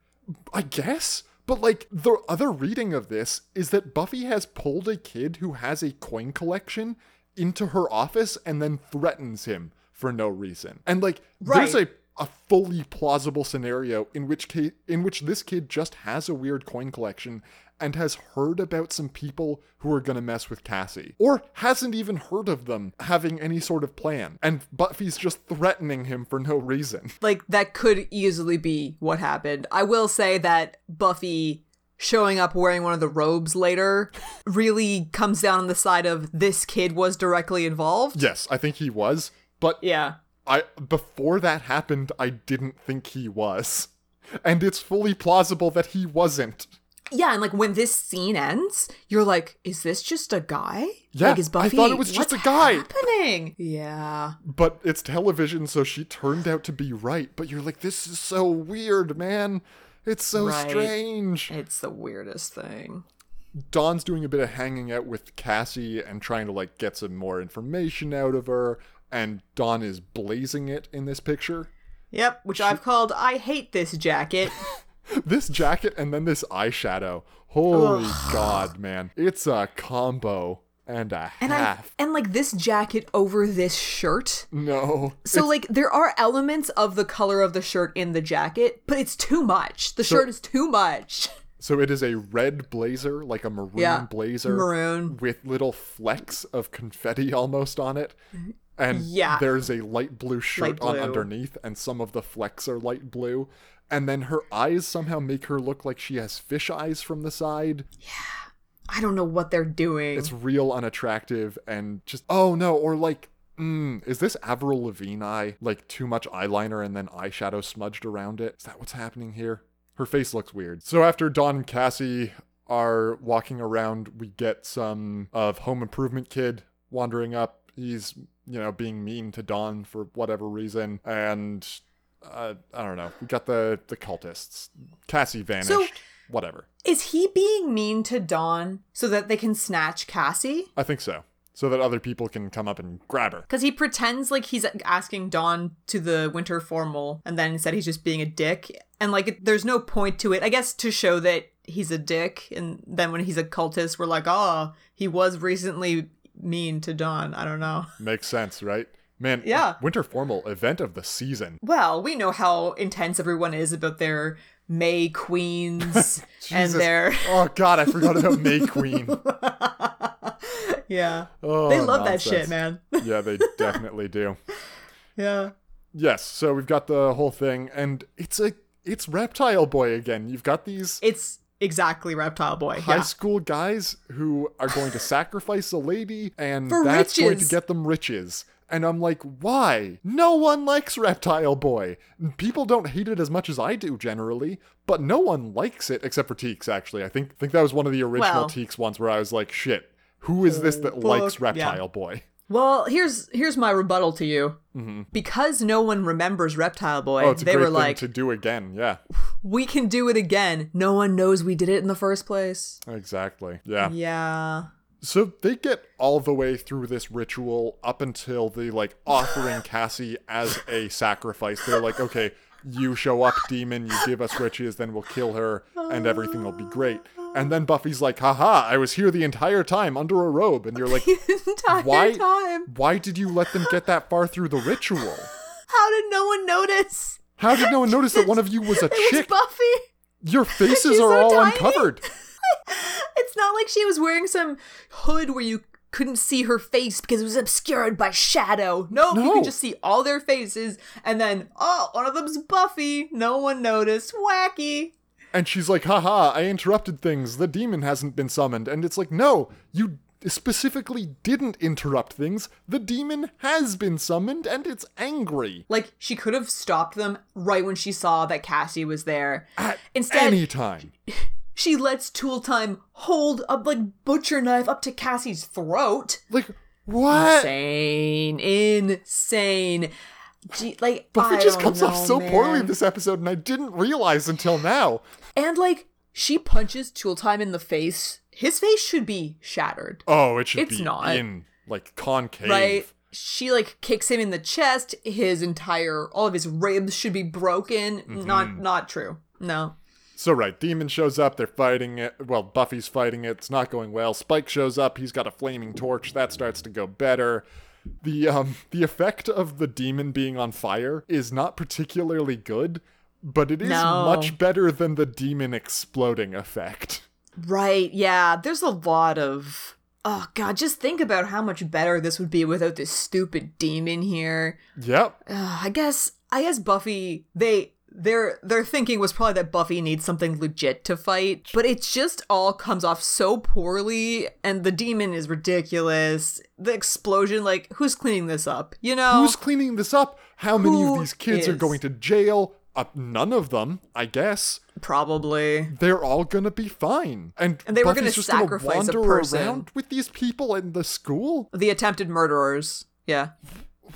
I guess. But like the other reading of this is that Buffy has pulled a kid who has a coin collection into her office and then threatens him for no reason. And like there's a a fully plausible scenario in which ca- in which this kid just has a weird coin collection and has heard about some people who are going to mess with Cassie or hasn't even heard of them having any sort of plan and Buffy's just threatening him for no reason. Like that could easily be what happened. I will say that Buffy showing up wearing one of the robes later really comes down on the side of this kid was directly involved. Yes, I think he was. But Yeah. I before that happened, I didn't think he was. And it's fully plausible that he wasn't. Yeah, and like when this scene ends, you're like, is this just a guy? Yeah, like, is I thought it was just a guy. happening? Yeah. But it's television, so she turned out to be right. But you're like, this is so weird, man. It's so Right. strange. It's the weirdest thing. Dawn's doing a bit of hanging out with Cassie and trying to like get some more information out of her. And Dawn is blazing it in this picture. Yep, which I've called I hate this jacket. This jacket and then this eyeshadow. Holy god, man. It's a combo and a And I half. and like this jacket over this shirt. no. So like there are elements of the color of the shirt in the jacket, but it's too much. The So- shirt is too much. So it is a red blazer, like a maroon Yeah, blazer. maroon. With little flecks of confetti almost on it. And Yeah. there's a light blue shirt Light on underneath, and some of the flecks are light blue. And then her eyes somehow make her look like she has fish eyes from the side. Yeah. I don't know what they're doing. It's real unattractive and just oh no, or like mm, is this Avril Lavigne eye? Like too much eyeliner and then eyeshadow smudged around it? Is that what's happening here? Her face looks weird. So after Dawn and Cassie are walking around, we get some of Home Improvement Kid wandering up. He's, you know, being mean to Dawn for whatever reason. And uh, I don't know. We got the the cultists. Cassie vanished. whatever. Is he being mean to Dawn so that they can snatch Cassie? I think so. So that other people can come up and grab her. Because he pretends like he's asking Dawn to the winter formal, and then instead he's just being a dick. And like, it- there's no point to it. I guess to show that he's a dick, and then when he's a cultist, we're like, oh, he was recently mean to Dawn. I don't know. Makes sense, right? Man, Yeah. Winter Formal event of the season. Well, we know how intense everyone is about their May Queens and their. Oh god, I forgot about May Queen. yeah. Oh, they love that shit, man. yeah, they definitely do. Yeah. Yes, so we've got the whole thing, and it's a it's Reptile Boy again. You've got these It's exactly Reptile Boy. high yeah. school guys who are going to sacrifice a lady, and For that's going to get them riches. And I'm like, why? No one likes Reptile Boy. People don't hate it as much as I do generally, but no one likes it except for Teeks. Actually, I think think that was one of the original Well- Teeks ones where I was like, shit, who is this that likes Fuck, yeah. Reptile Boy? Well, here's here's my rebuttal to you. Because no one remembers Reptile Boy, Mm-hmm. Oh, it's a they great were thing like, to do again. Yeah, we can do it again. No one knows we did it in the first place. exactly. Yeah. Yeah. So they get all the way through this ritual up until the like offering Cassie as a sacrifice. They're like, okay, you show up, demon, you give us riches, then we'll kill her, and everything will be great. And then Buffy's like, haha, I was here the entire time under a robe. And you're like, why, time. why did you let them get that far through the ritual? How did no one notice? How did no one notice that one of you was a It was chick? Buffy. Your faces She's are so all tiny. uncovered. It's not like she was wearing some hood where you couldn't see her face because it was obscured by shadow. No, you can just see all their faces, and then oh, one of them's Buffy. No one noticed. Wacky. And she's like, haha, I interrupted things. The demon hasn't been summoned. And it's like, no, you specifically didn't interrupt things. The demon has been summoned and it's angry. Like she could have stopped them right when she saw that Cassie was there. At Instead, any time. she lets Tool Time hold a like butcher knife up to Cassie's throat. Like, what? Insane, insane. Gee, like Buffy just comes off know, so poorly man. this episode, and I didn't realize until now. And like she punches Tool Time in the face. His face should be shattered, Oh, it should It's be not. in, like, concave. right? She like kicks him in the chest. His entire all of his ribs should be broken. Mm-hmm. Not not true. No. So right, Demon shows up, they're fighting it. Well, Buffy's fighting it, it's not going well. Spike shows up, he's got a flaming torch, that starts to go better. The um the effect of the demon being on fire is not particularly good, but it is No. much better than the demon exploding effect. Right. Yeah. There's a lot of. Oh god, just think about how much better this would be without this stupid demon here. Yep. Uh, I guess I guess Buffy they their their thinking was probably that Buffy needs something legit to fight, but it just all comes off so poorly and the demon is ridiculous. The explosion like who's cleaning this up? You know? Who's cleaning this up? How many Who of these kids are going to jail? Uh, none of them, I guess. probably They're all gonna be fine. And, And they were Buffy's gonna just sacrifice a gonna wander person. around with these people in the school. the attempted murderers. Yeah.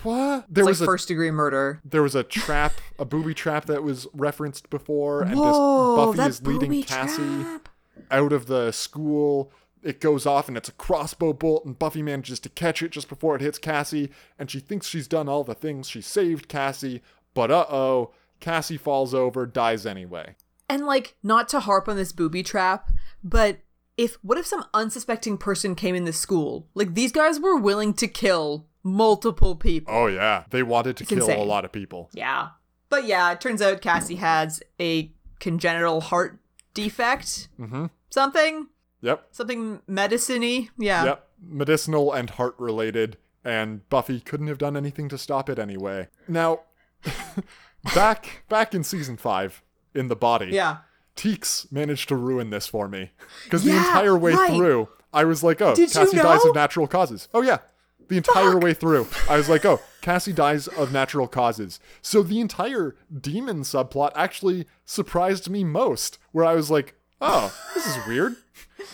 What? There It's was like a first degree murder. there was a trap, a booby trap that was referenced before, and Whoa, this Buffy is leading Cassie trap. out of the school. It goes off and it's a crossbow bolt, and Buffy manages to catch it just before it hits Cassie, and she thinks she's done all the things. She saved Cassie, but uh oh, Cassie falls over, dies anyway. And like, not to harp on this booby trap, but if what if some unsuspecting person came in the school? Like these guys were willing to kill multiple people. Oh yeah, they wanted to It's kill a lot of people. Yeah. But yeah, it turns out Cassie has a congenital heart defect. Mhm. Something. Yep, Something medicine-y. Yeah. yep, medicinal and heart related, and Buffy couldn't have done anything to stop it anyway. Now, back back in season five, in the body. Yeah. Teeks managed to ruin this for me. Because the entire way right. through, I was like, oh, Did you Cassie dies of natural causes. Oh, yeah. The entire way through, I was like, oh, Cassie dies of natural causes. So the entire demon subplot actually surprised me most, where I was like, oh, this is weird.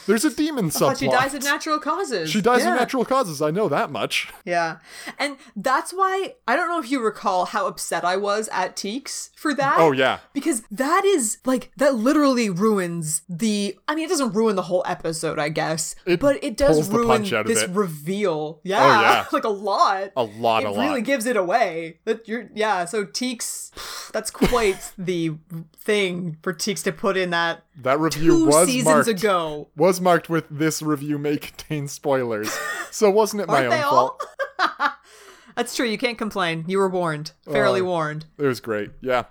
There's a demon subplot. She dies of natural causes. She dies Yeah. of natural causes. I know that much. Yeah. And that's why I don't know if you recall how upset I was at Teeks for that. Oh, yeah. Because that is like that literally ruins the I mean it doesn't ruin the whole episode, I guess. It but it does ruin punch out of this it. reveal. Yeah. Oh, yeah. like a lot. A lot, it a really lot. gives it away. That you're yeah, so Teeks that's quite the thing for Teeks to put in that That review two was seasons marked, ago. Was marked with this review may contain spoilers. So wasn't it my own they fault? That's true. You can't complain. You were warned. Fairly Oh. warned. It was great, yeah.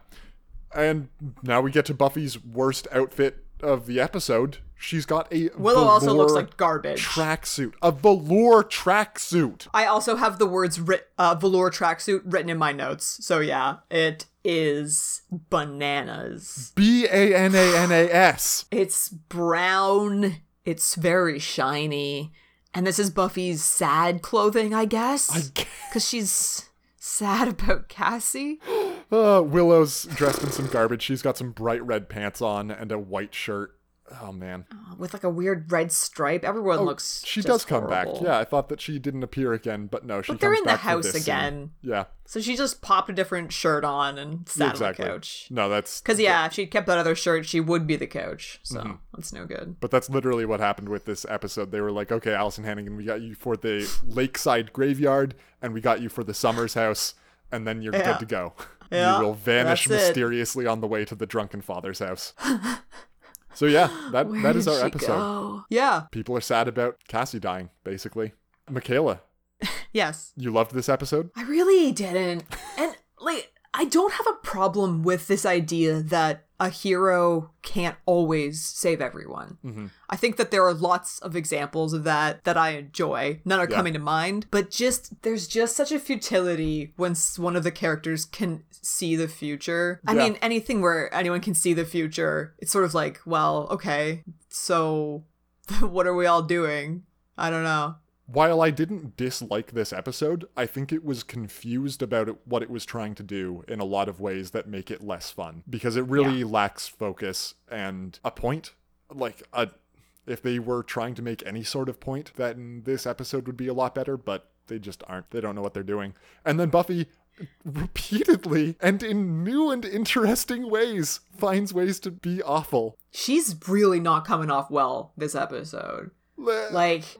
And now we get to Buffy's worst outfit of the episode. She's got a Willow also looks like garbage. tracksuit, a velour tracksuit. I also have the words writ- uh, velour tracksuit written in my notes. So yeah, it is bananas. B A N A N A S. It's brown. It's very shiny. And this is Buffy's sad clothing, I guess. I guess. Because she's sad about Cassie. Uh, Willow's dressed in some garbage. She's got some bright red pants on and a white shirt. Oh man, With like a weird red stripe. Everyone looks. she does come back. Yeah, I thought that she didn't appear again, but no, she But they're in the house this scene. again. Yeah, So she just popped a different shirt on and sat exactly. on the couch. No, that's Because yeah, if she'd kept that other shirt, she would be the coach. So Mm-hmm. that's no good. But that's literally what happened with this episode. They were like, okay, Alyson Hannigan, we got you for the lakeside graveyard, and we got you for the Summers house, and then you're Yeah. good to go. Yeah, you will vanish that's it. mysteriously on the way to the drunken father's house. so yeah, that that is our episode. Yeah. People are sad about Cassie dying, basically. Michaela, Yes. you loved this episode? I really didn't. And like I don't have a problem with this idea that a hero can't always save everyone. Mm-hmm. I think that there are lots of examples of that that I enjoy. None are Yeah. coming to mind, but just there's just such a futility when one of the characters can see the future. I Yeah. mean, anything where anyone can see the future, it's sort of like, well, okay, so what are we all doing? I don't know. While I didn't dislike this episode, I think it was confused about it, what it was trying to do in a lot of ways that make it less fun because it really lacks focus and a point. Like a, if they were trying to make any sort of point, then this episode would be a lot better. But they just aren't. They don't know what they're doing. And then Buffy repeatedly and in new and interesting ways finds ways to be awful. She's really not coming off well this episode. Like,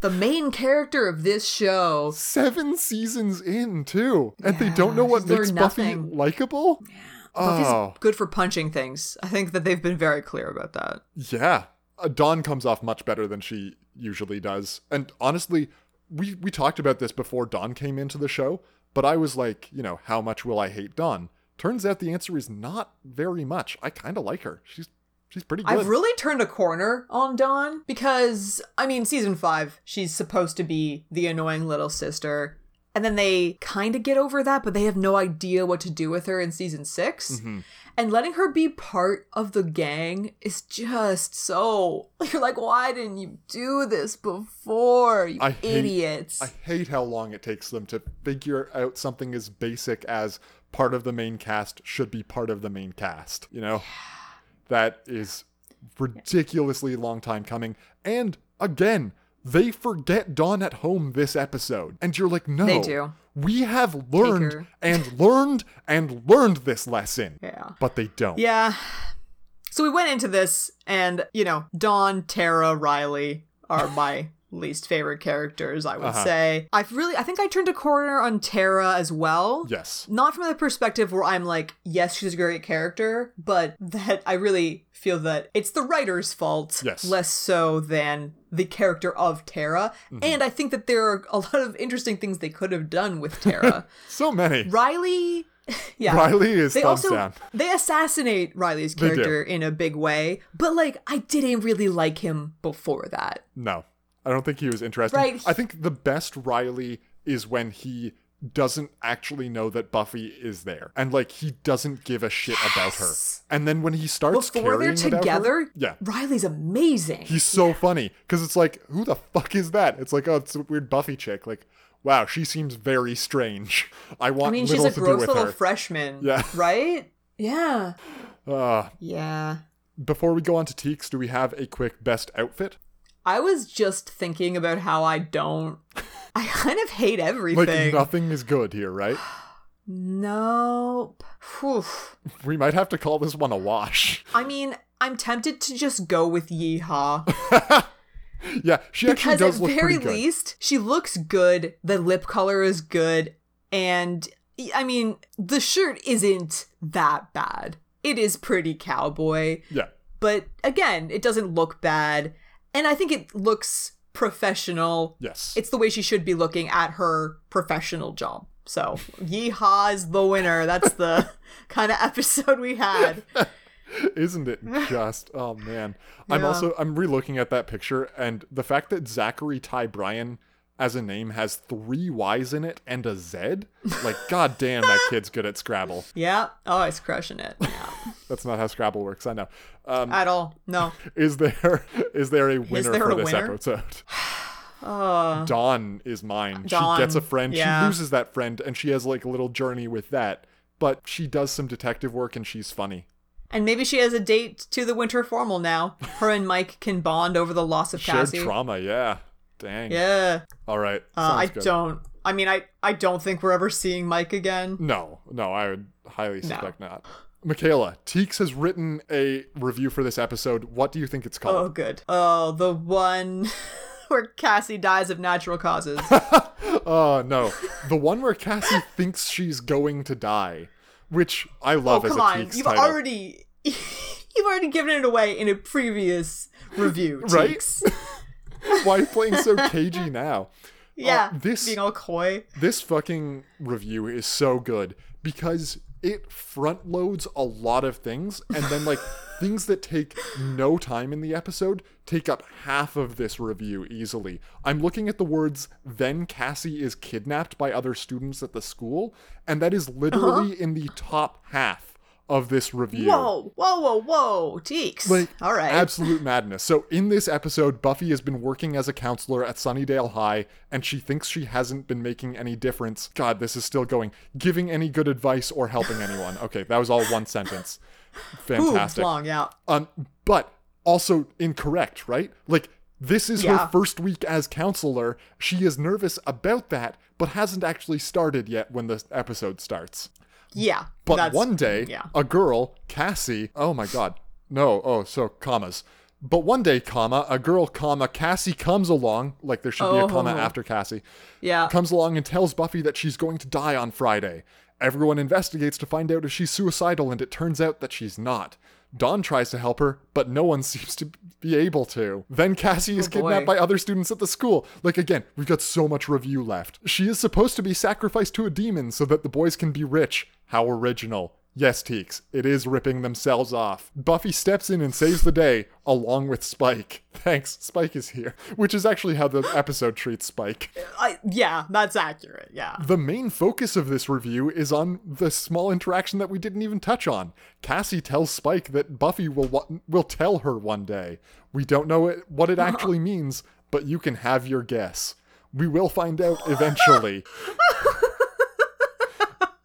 the main character of this show. seven seasons in too, and they don't know what makes Buffy likable. Buffy's Oh, good for punching things. I think that they've been very clear about that. yeah. Uh, Dawn comes off much better than she usually does, and honestly, we we talked about this before Dawn came into the show. But I was like, you know, how much will I hate Dawn? Turns out the answer is not very much. I kind of like her. She's she's pretty good. I've really turned a corner on Dawn because, I mean, season five, she's supposed to be the annoying little sister. and then they kind of get over that, but they have no idea what to do with her in season 6 Mm-hmm. And letting her be part of the gang is just so. You're like, why didn't you do this before, you I hate- idiots? I hate how long it takes them to figure out something as basic as part of the main cast should be part of the main cast. You know, that is ridiculously long time coming. And again, they forget Dawn at home this episode, and you're like, no, They do. We have learned and learned and learned this lesson. Yeah. but they don't. Yeah. So we went into this, and, you know, Dawn, Tara, Riley are my least favorite characters, I would Uh-huh. say. I've really, I think I turned a corner on Tara as well. Yes. Not from the perspective where I'm like, yes, she's a great character, but that I really feel that it's the writer's fault, Yes. less so than the character of Tara. Mm-hmm. And I think that there are a lot of interesting things they could have done with Tara. So many. Riley, yeah, Riley is they also down. they assassinate Riley's character in a big way, but like I didn't really like him before that. No, I don't think he was interested. Right. I think the best Riley is when he doesn't actually know that Buffy is there, and like he doesn't give a shit about her. And then when he starts Before they're together, her, yeah, Riley's amazing. he's so funny because it's like, who the fuck is that? It's like, oh, it's a weird Buffy chick. Like, wow, she seems very strange. I want I mean, she's a gross little her. freshman, Yeah. right? Yeah, Uh, yeah. before we go on to Teeks, do we have a quick best outfit? I was just thinking about how I don't. I kind of hate everything. Like nothing is good here, right? Nope. Whew. We might have to call this one a wash. I mean, I'm tempted to just go with Yeehaw. Yeah, she actually because at does look very least she looks good the lip color is good and i mean the shirt isn't that bad it is pretty cowboy Yeah. but again it doesn't look bad and i think it looks professional Yes. it's the way she should be looking at her professional job so yeehaw is the winner that's the kind of episode we had Isn't it just? Oh man. I'm also I'm re-looking at that picture and the fact that Zachary Ty Bryan as a name has three Y's in it and a Z. Like, god damn, that kid's good at Scrabble. yeah oh he's crushing it yeah. That's not how Scrabble works. I know. Um, at all no is there is there a winner there for a this winner? episode? Dawn is mine. Dawn, she gets a friend. yeah. She loses that friend, and she has like a little journey with that. But she does some detective work, and she's funny. And maybe she has a date to the winter formal now. Her and Mike can bond over the loss of Shared Cassie. trauma. Yeah. Dang. Yeah. All right. Uh, I good. don't. I mean, I I don't think we're ever seeing Mike again. No, no, I would highly suspect not. Michaela, Teeks has written a review for this episode. What do you think it's called? Oh, good. Oh, the one where Cassie dies of natural causes. Oh, no. The one where Cassie thinks she's going to die, which I oh, love as come a on. Teeks You've title. already you've already given it away in a previous review. Right? Teeks. Why are you playing so cagey now? Yeah. Oh, this- being all coy. This fucking review is so good because it front loads a lot of things and then like things that take no time in the episode take up half of this review easily. I'm looking at the words then Cassie is kidnapped by other students at the school and that is uh-huh. literally in the top half of this review. Whoa, whoa, whoa, whoa, Teeks. Like, all right. absolute madness. So, in this episode, Buffy has been working as a counselor at Sunnydale High, and she thinks she hasn't been making any difference. God, this is still going. Giving any good advice or helping anyone. Okay, that was all one sentence. Fantastic. Ooh, long, yeah. Um, but also incorrect, right? Like, this is Yeah. her first week as counselor. She is nervous about that, but hasn't actually started yet when the episode starts. Yeah. But one day, yeah. a girl, Cassie, oh my god, no, oh, so commas. But one day, comma, a girl, comma, Cassie comes along, like there should be a comma Oh. after Cassie, Yeah. comes along and tells Buffy that she's going to die on Friday. Everyone investigates to find out if she's suicidal, and it turns out that she's not. Dawn tries to help her, but no one seems to be able to. Then Cassie is Oh, kidnapped by other students at the school. Like, again, we've got so much review left. She is supposed to be sacrificed to a demon so that the boys can be rich. How original. Yes, Teeks, it is ripping themselves off. Buffy steps in and saves the day, along with Spike. Thanks, Spike is here. Which is actually how the episode treats Spike. I, yeah, that's accurate. Yeah. The main focus of this review is on the small interaction that we didn't even touch on. Cassie tells Spike that Buffy will will tell her one day. We don't know it, what it actually means, but you can have your guess. We will find out eventually.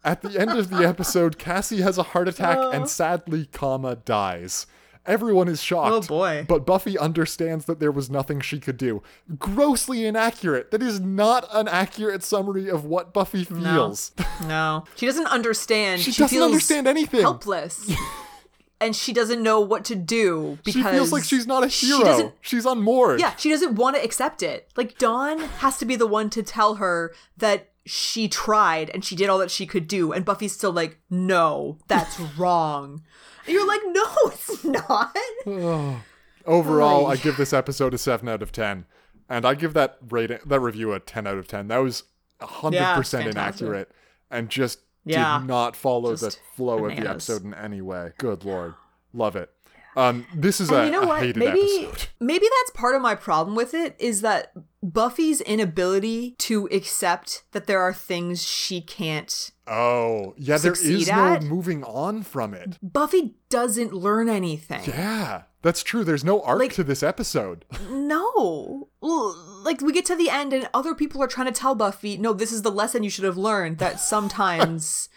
At the end of the episode, Cassie has a heart attack and oh. sadly, comma, dies. Everyone is oh, shocked. Oh, boy. But Buffy understands that there was nothing she could do. Grossly inaccurate. That is not an accurate summary of what Buffy feels. No. no. She doesn't understand. She She, doesn't understand anything. Helpless. and she doesn't know what to do because she feels like she's not a hero. doesn't- she's unmoored. Yeah, she doesn't want to accept it. Like Dawn has to be the one to tell her that she tried and she did all that she could do, and Buffy's still like, "No, that's wrong." And you're like, "No, it's not." Overall, Ay. I give this episode a seven out of ten, and I give that rating, that review a ten out of ten. That was hundred Yeah, percent fantastic. inaccurate, and just Yeah, did not follow the just flow of the episode in any way. Good lord, love it. Um, this is And a, you know what? Maybe episode. maybe that's part of my problem with it is that Buffy's inability to accept that there are things she can't. Oh, yeah, there is Succeed no moving on from it. Buffy doesn't learn anything. Yeah, that's true. There's no arc Like- to this episode. No. Like we get to the end and other people are trying to tell Buffy, "No, this is the lesson you should have learned that sometimes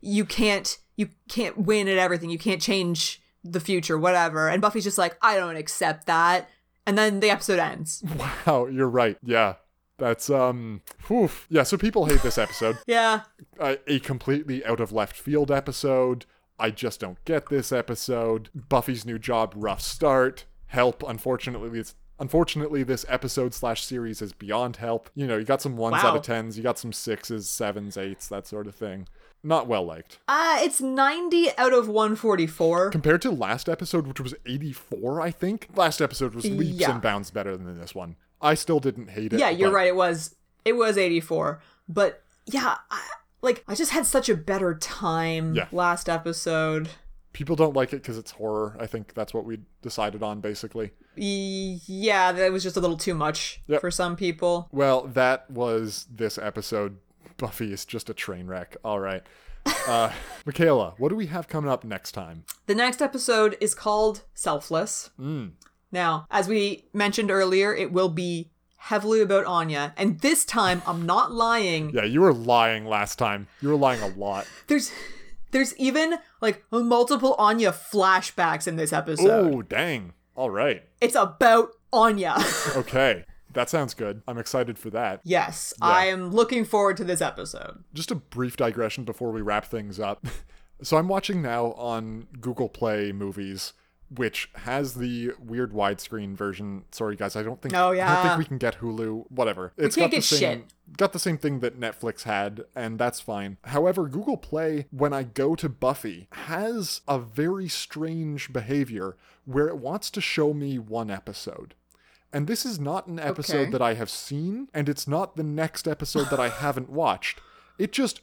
you can't you can't win at everything. You can't change the future, whatever." And Buffy's just like, "I don't accept that." And then the episode ends. Wow, you're right. Yeah, that's um, whew. yeah. So people hate this episode. Yeah. a, a completely out of left field episode. I just don't get this episode. Buffy's new job, rough start. Help. Unfortunately, it's unfortunately this episode slash series is beyond help. You know, you got some ones out of tens, you got some sixes, sevens, eights, that sort of thing. Not well liked. Uh, it's 90 out of 144. Compared to last episode, which was 84, I think. Last episode was leaps Yeah. and bounds better than this one. I still didn't hate it. Yeah, you're but- right. It was it was 84. But yeah, I, like I just had such a better time Yeah. last episode. People don't like it because it's horror. I think that's what we decided on, basically. Yeah, that was just a little too much Yep. for some people. Well, that was this episode. Buffy is just a train wreck. All right. Uh, Michaela, what do we have coming up next time? The next episode is called Selfless. Now, as we mentioned earlier, it will be heavily about Anya, and this time I'm not lying. Yeah, you were lying last time. You were lying a lot. There's there's even like multiple Anya flashbacks in this episode. Oh, dang. All right. It's about Anya. Okay. That sounds good. I'm excited for that. yes, I am looking forward to this episode. Just a brief digression before we wrap things up. So I'm watching now on Google Play Movies, which has the weird widescreen version. Sorry guys, I don't think Oh, yeah. I don't think we can get Hulu. Whatever. It's can't got the get same shit. got the same thing that Netflix had, and that's fine. However, Google Play, when I go to Buffy, has a very strange behavior where it wants to show me one episode. And this is not an episode Okay. that I have seen, and it's not the next episode that I haven't watched. It just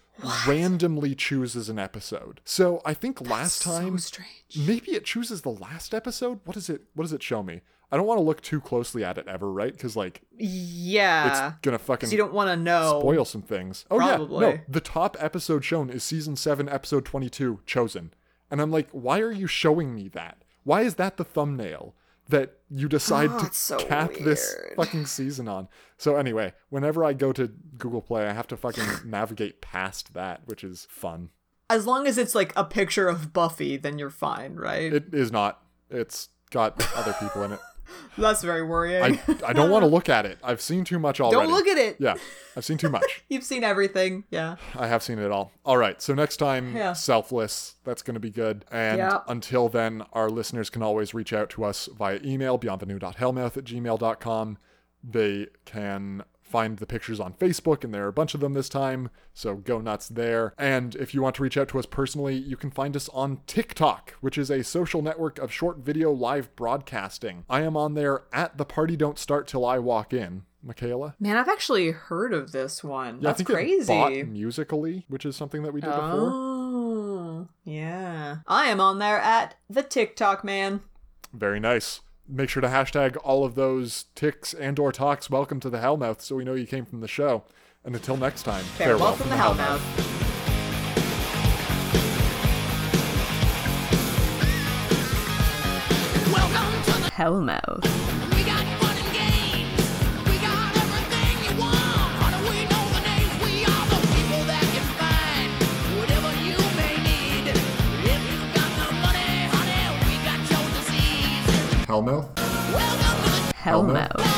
randomly chooses an episode. So I think last time so strange. maybe it chooses the last episode. What is it? What does it show me? I don't want to look too closely at it ever, right? Because like Yeah. it's gonna fucking you don't want to know. spoil some things. Oh yeah, no. The top episode shown is season seven, episode twenty-two, chosen. And I'm like, why are you showing me that? Why is that the thumbnail that you decide Oh, to so cap this fucking season on? So anyway, whenever I go to Google Play, I have to fucking navigate past that, which is fun. As long as it's like a picture of Buffy, then you're fine, right? It is not. It's got other people in it. That's very worrying. I I don't want to look at it. I've seen too much already. don't look at it. Yeah, I've seen too much. You've seen everything. Yeah. I have seen it all. All right, so next time, Yeah. selfless. That's going to be good. And Yeah. until then, our listeners can always reach out to us via email, bienvenue.hellmouth at gmail.com. They can find the pictures on Facebook, and there are a bunch of them this time, so go nuts there. And if you want to reach out to us personally, you can find us on TikTok, which is a social network of short video live broadcasting. I am on there at the party don't start till I walk in. Michaela? Man, I've actually heard of this one. Yeah, That's crazy. Musical.ly, which is something that we did before. Oh. Yeah. I am on there at the TikTok man. Very nice. Make sure to hashtag all of those ticks and or talks welcome to the Hellmouth so we know you came from the show. And until next time, Farewell, from, the Hellmouth. Welcome to the Hellmouth. We got your disease.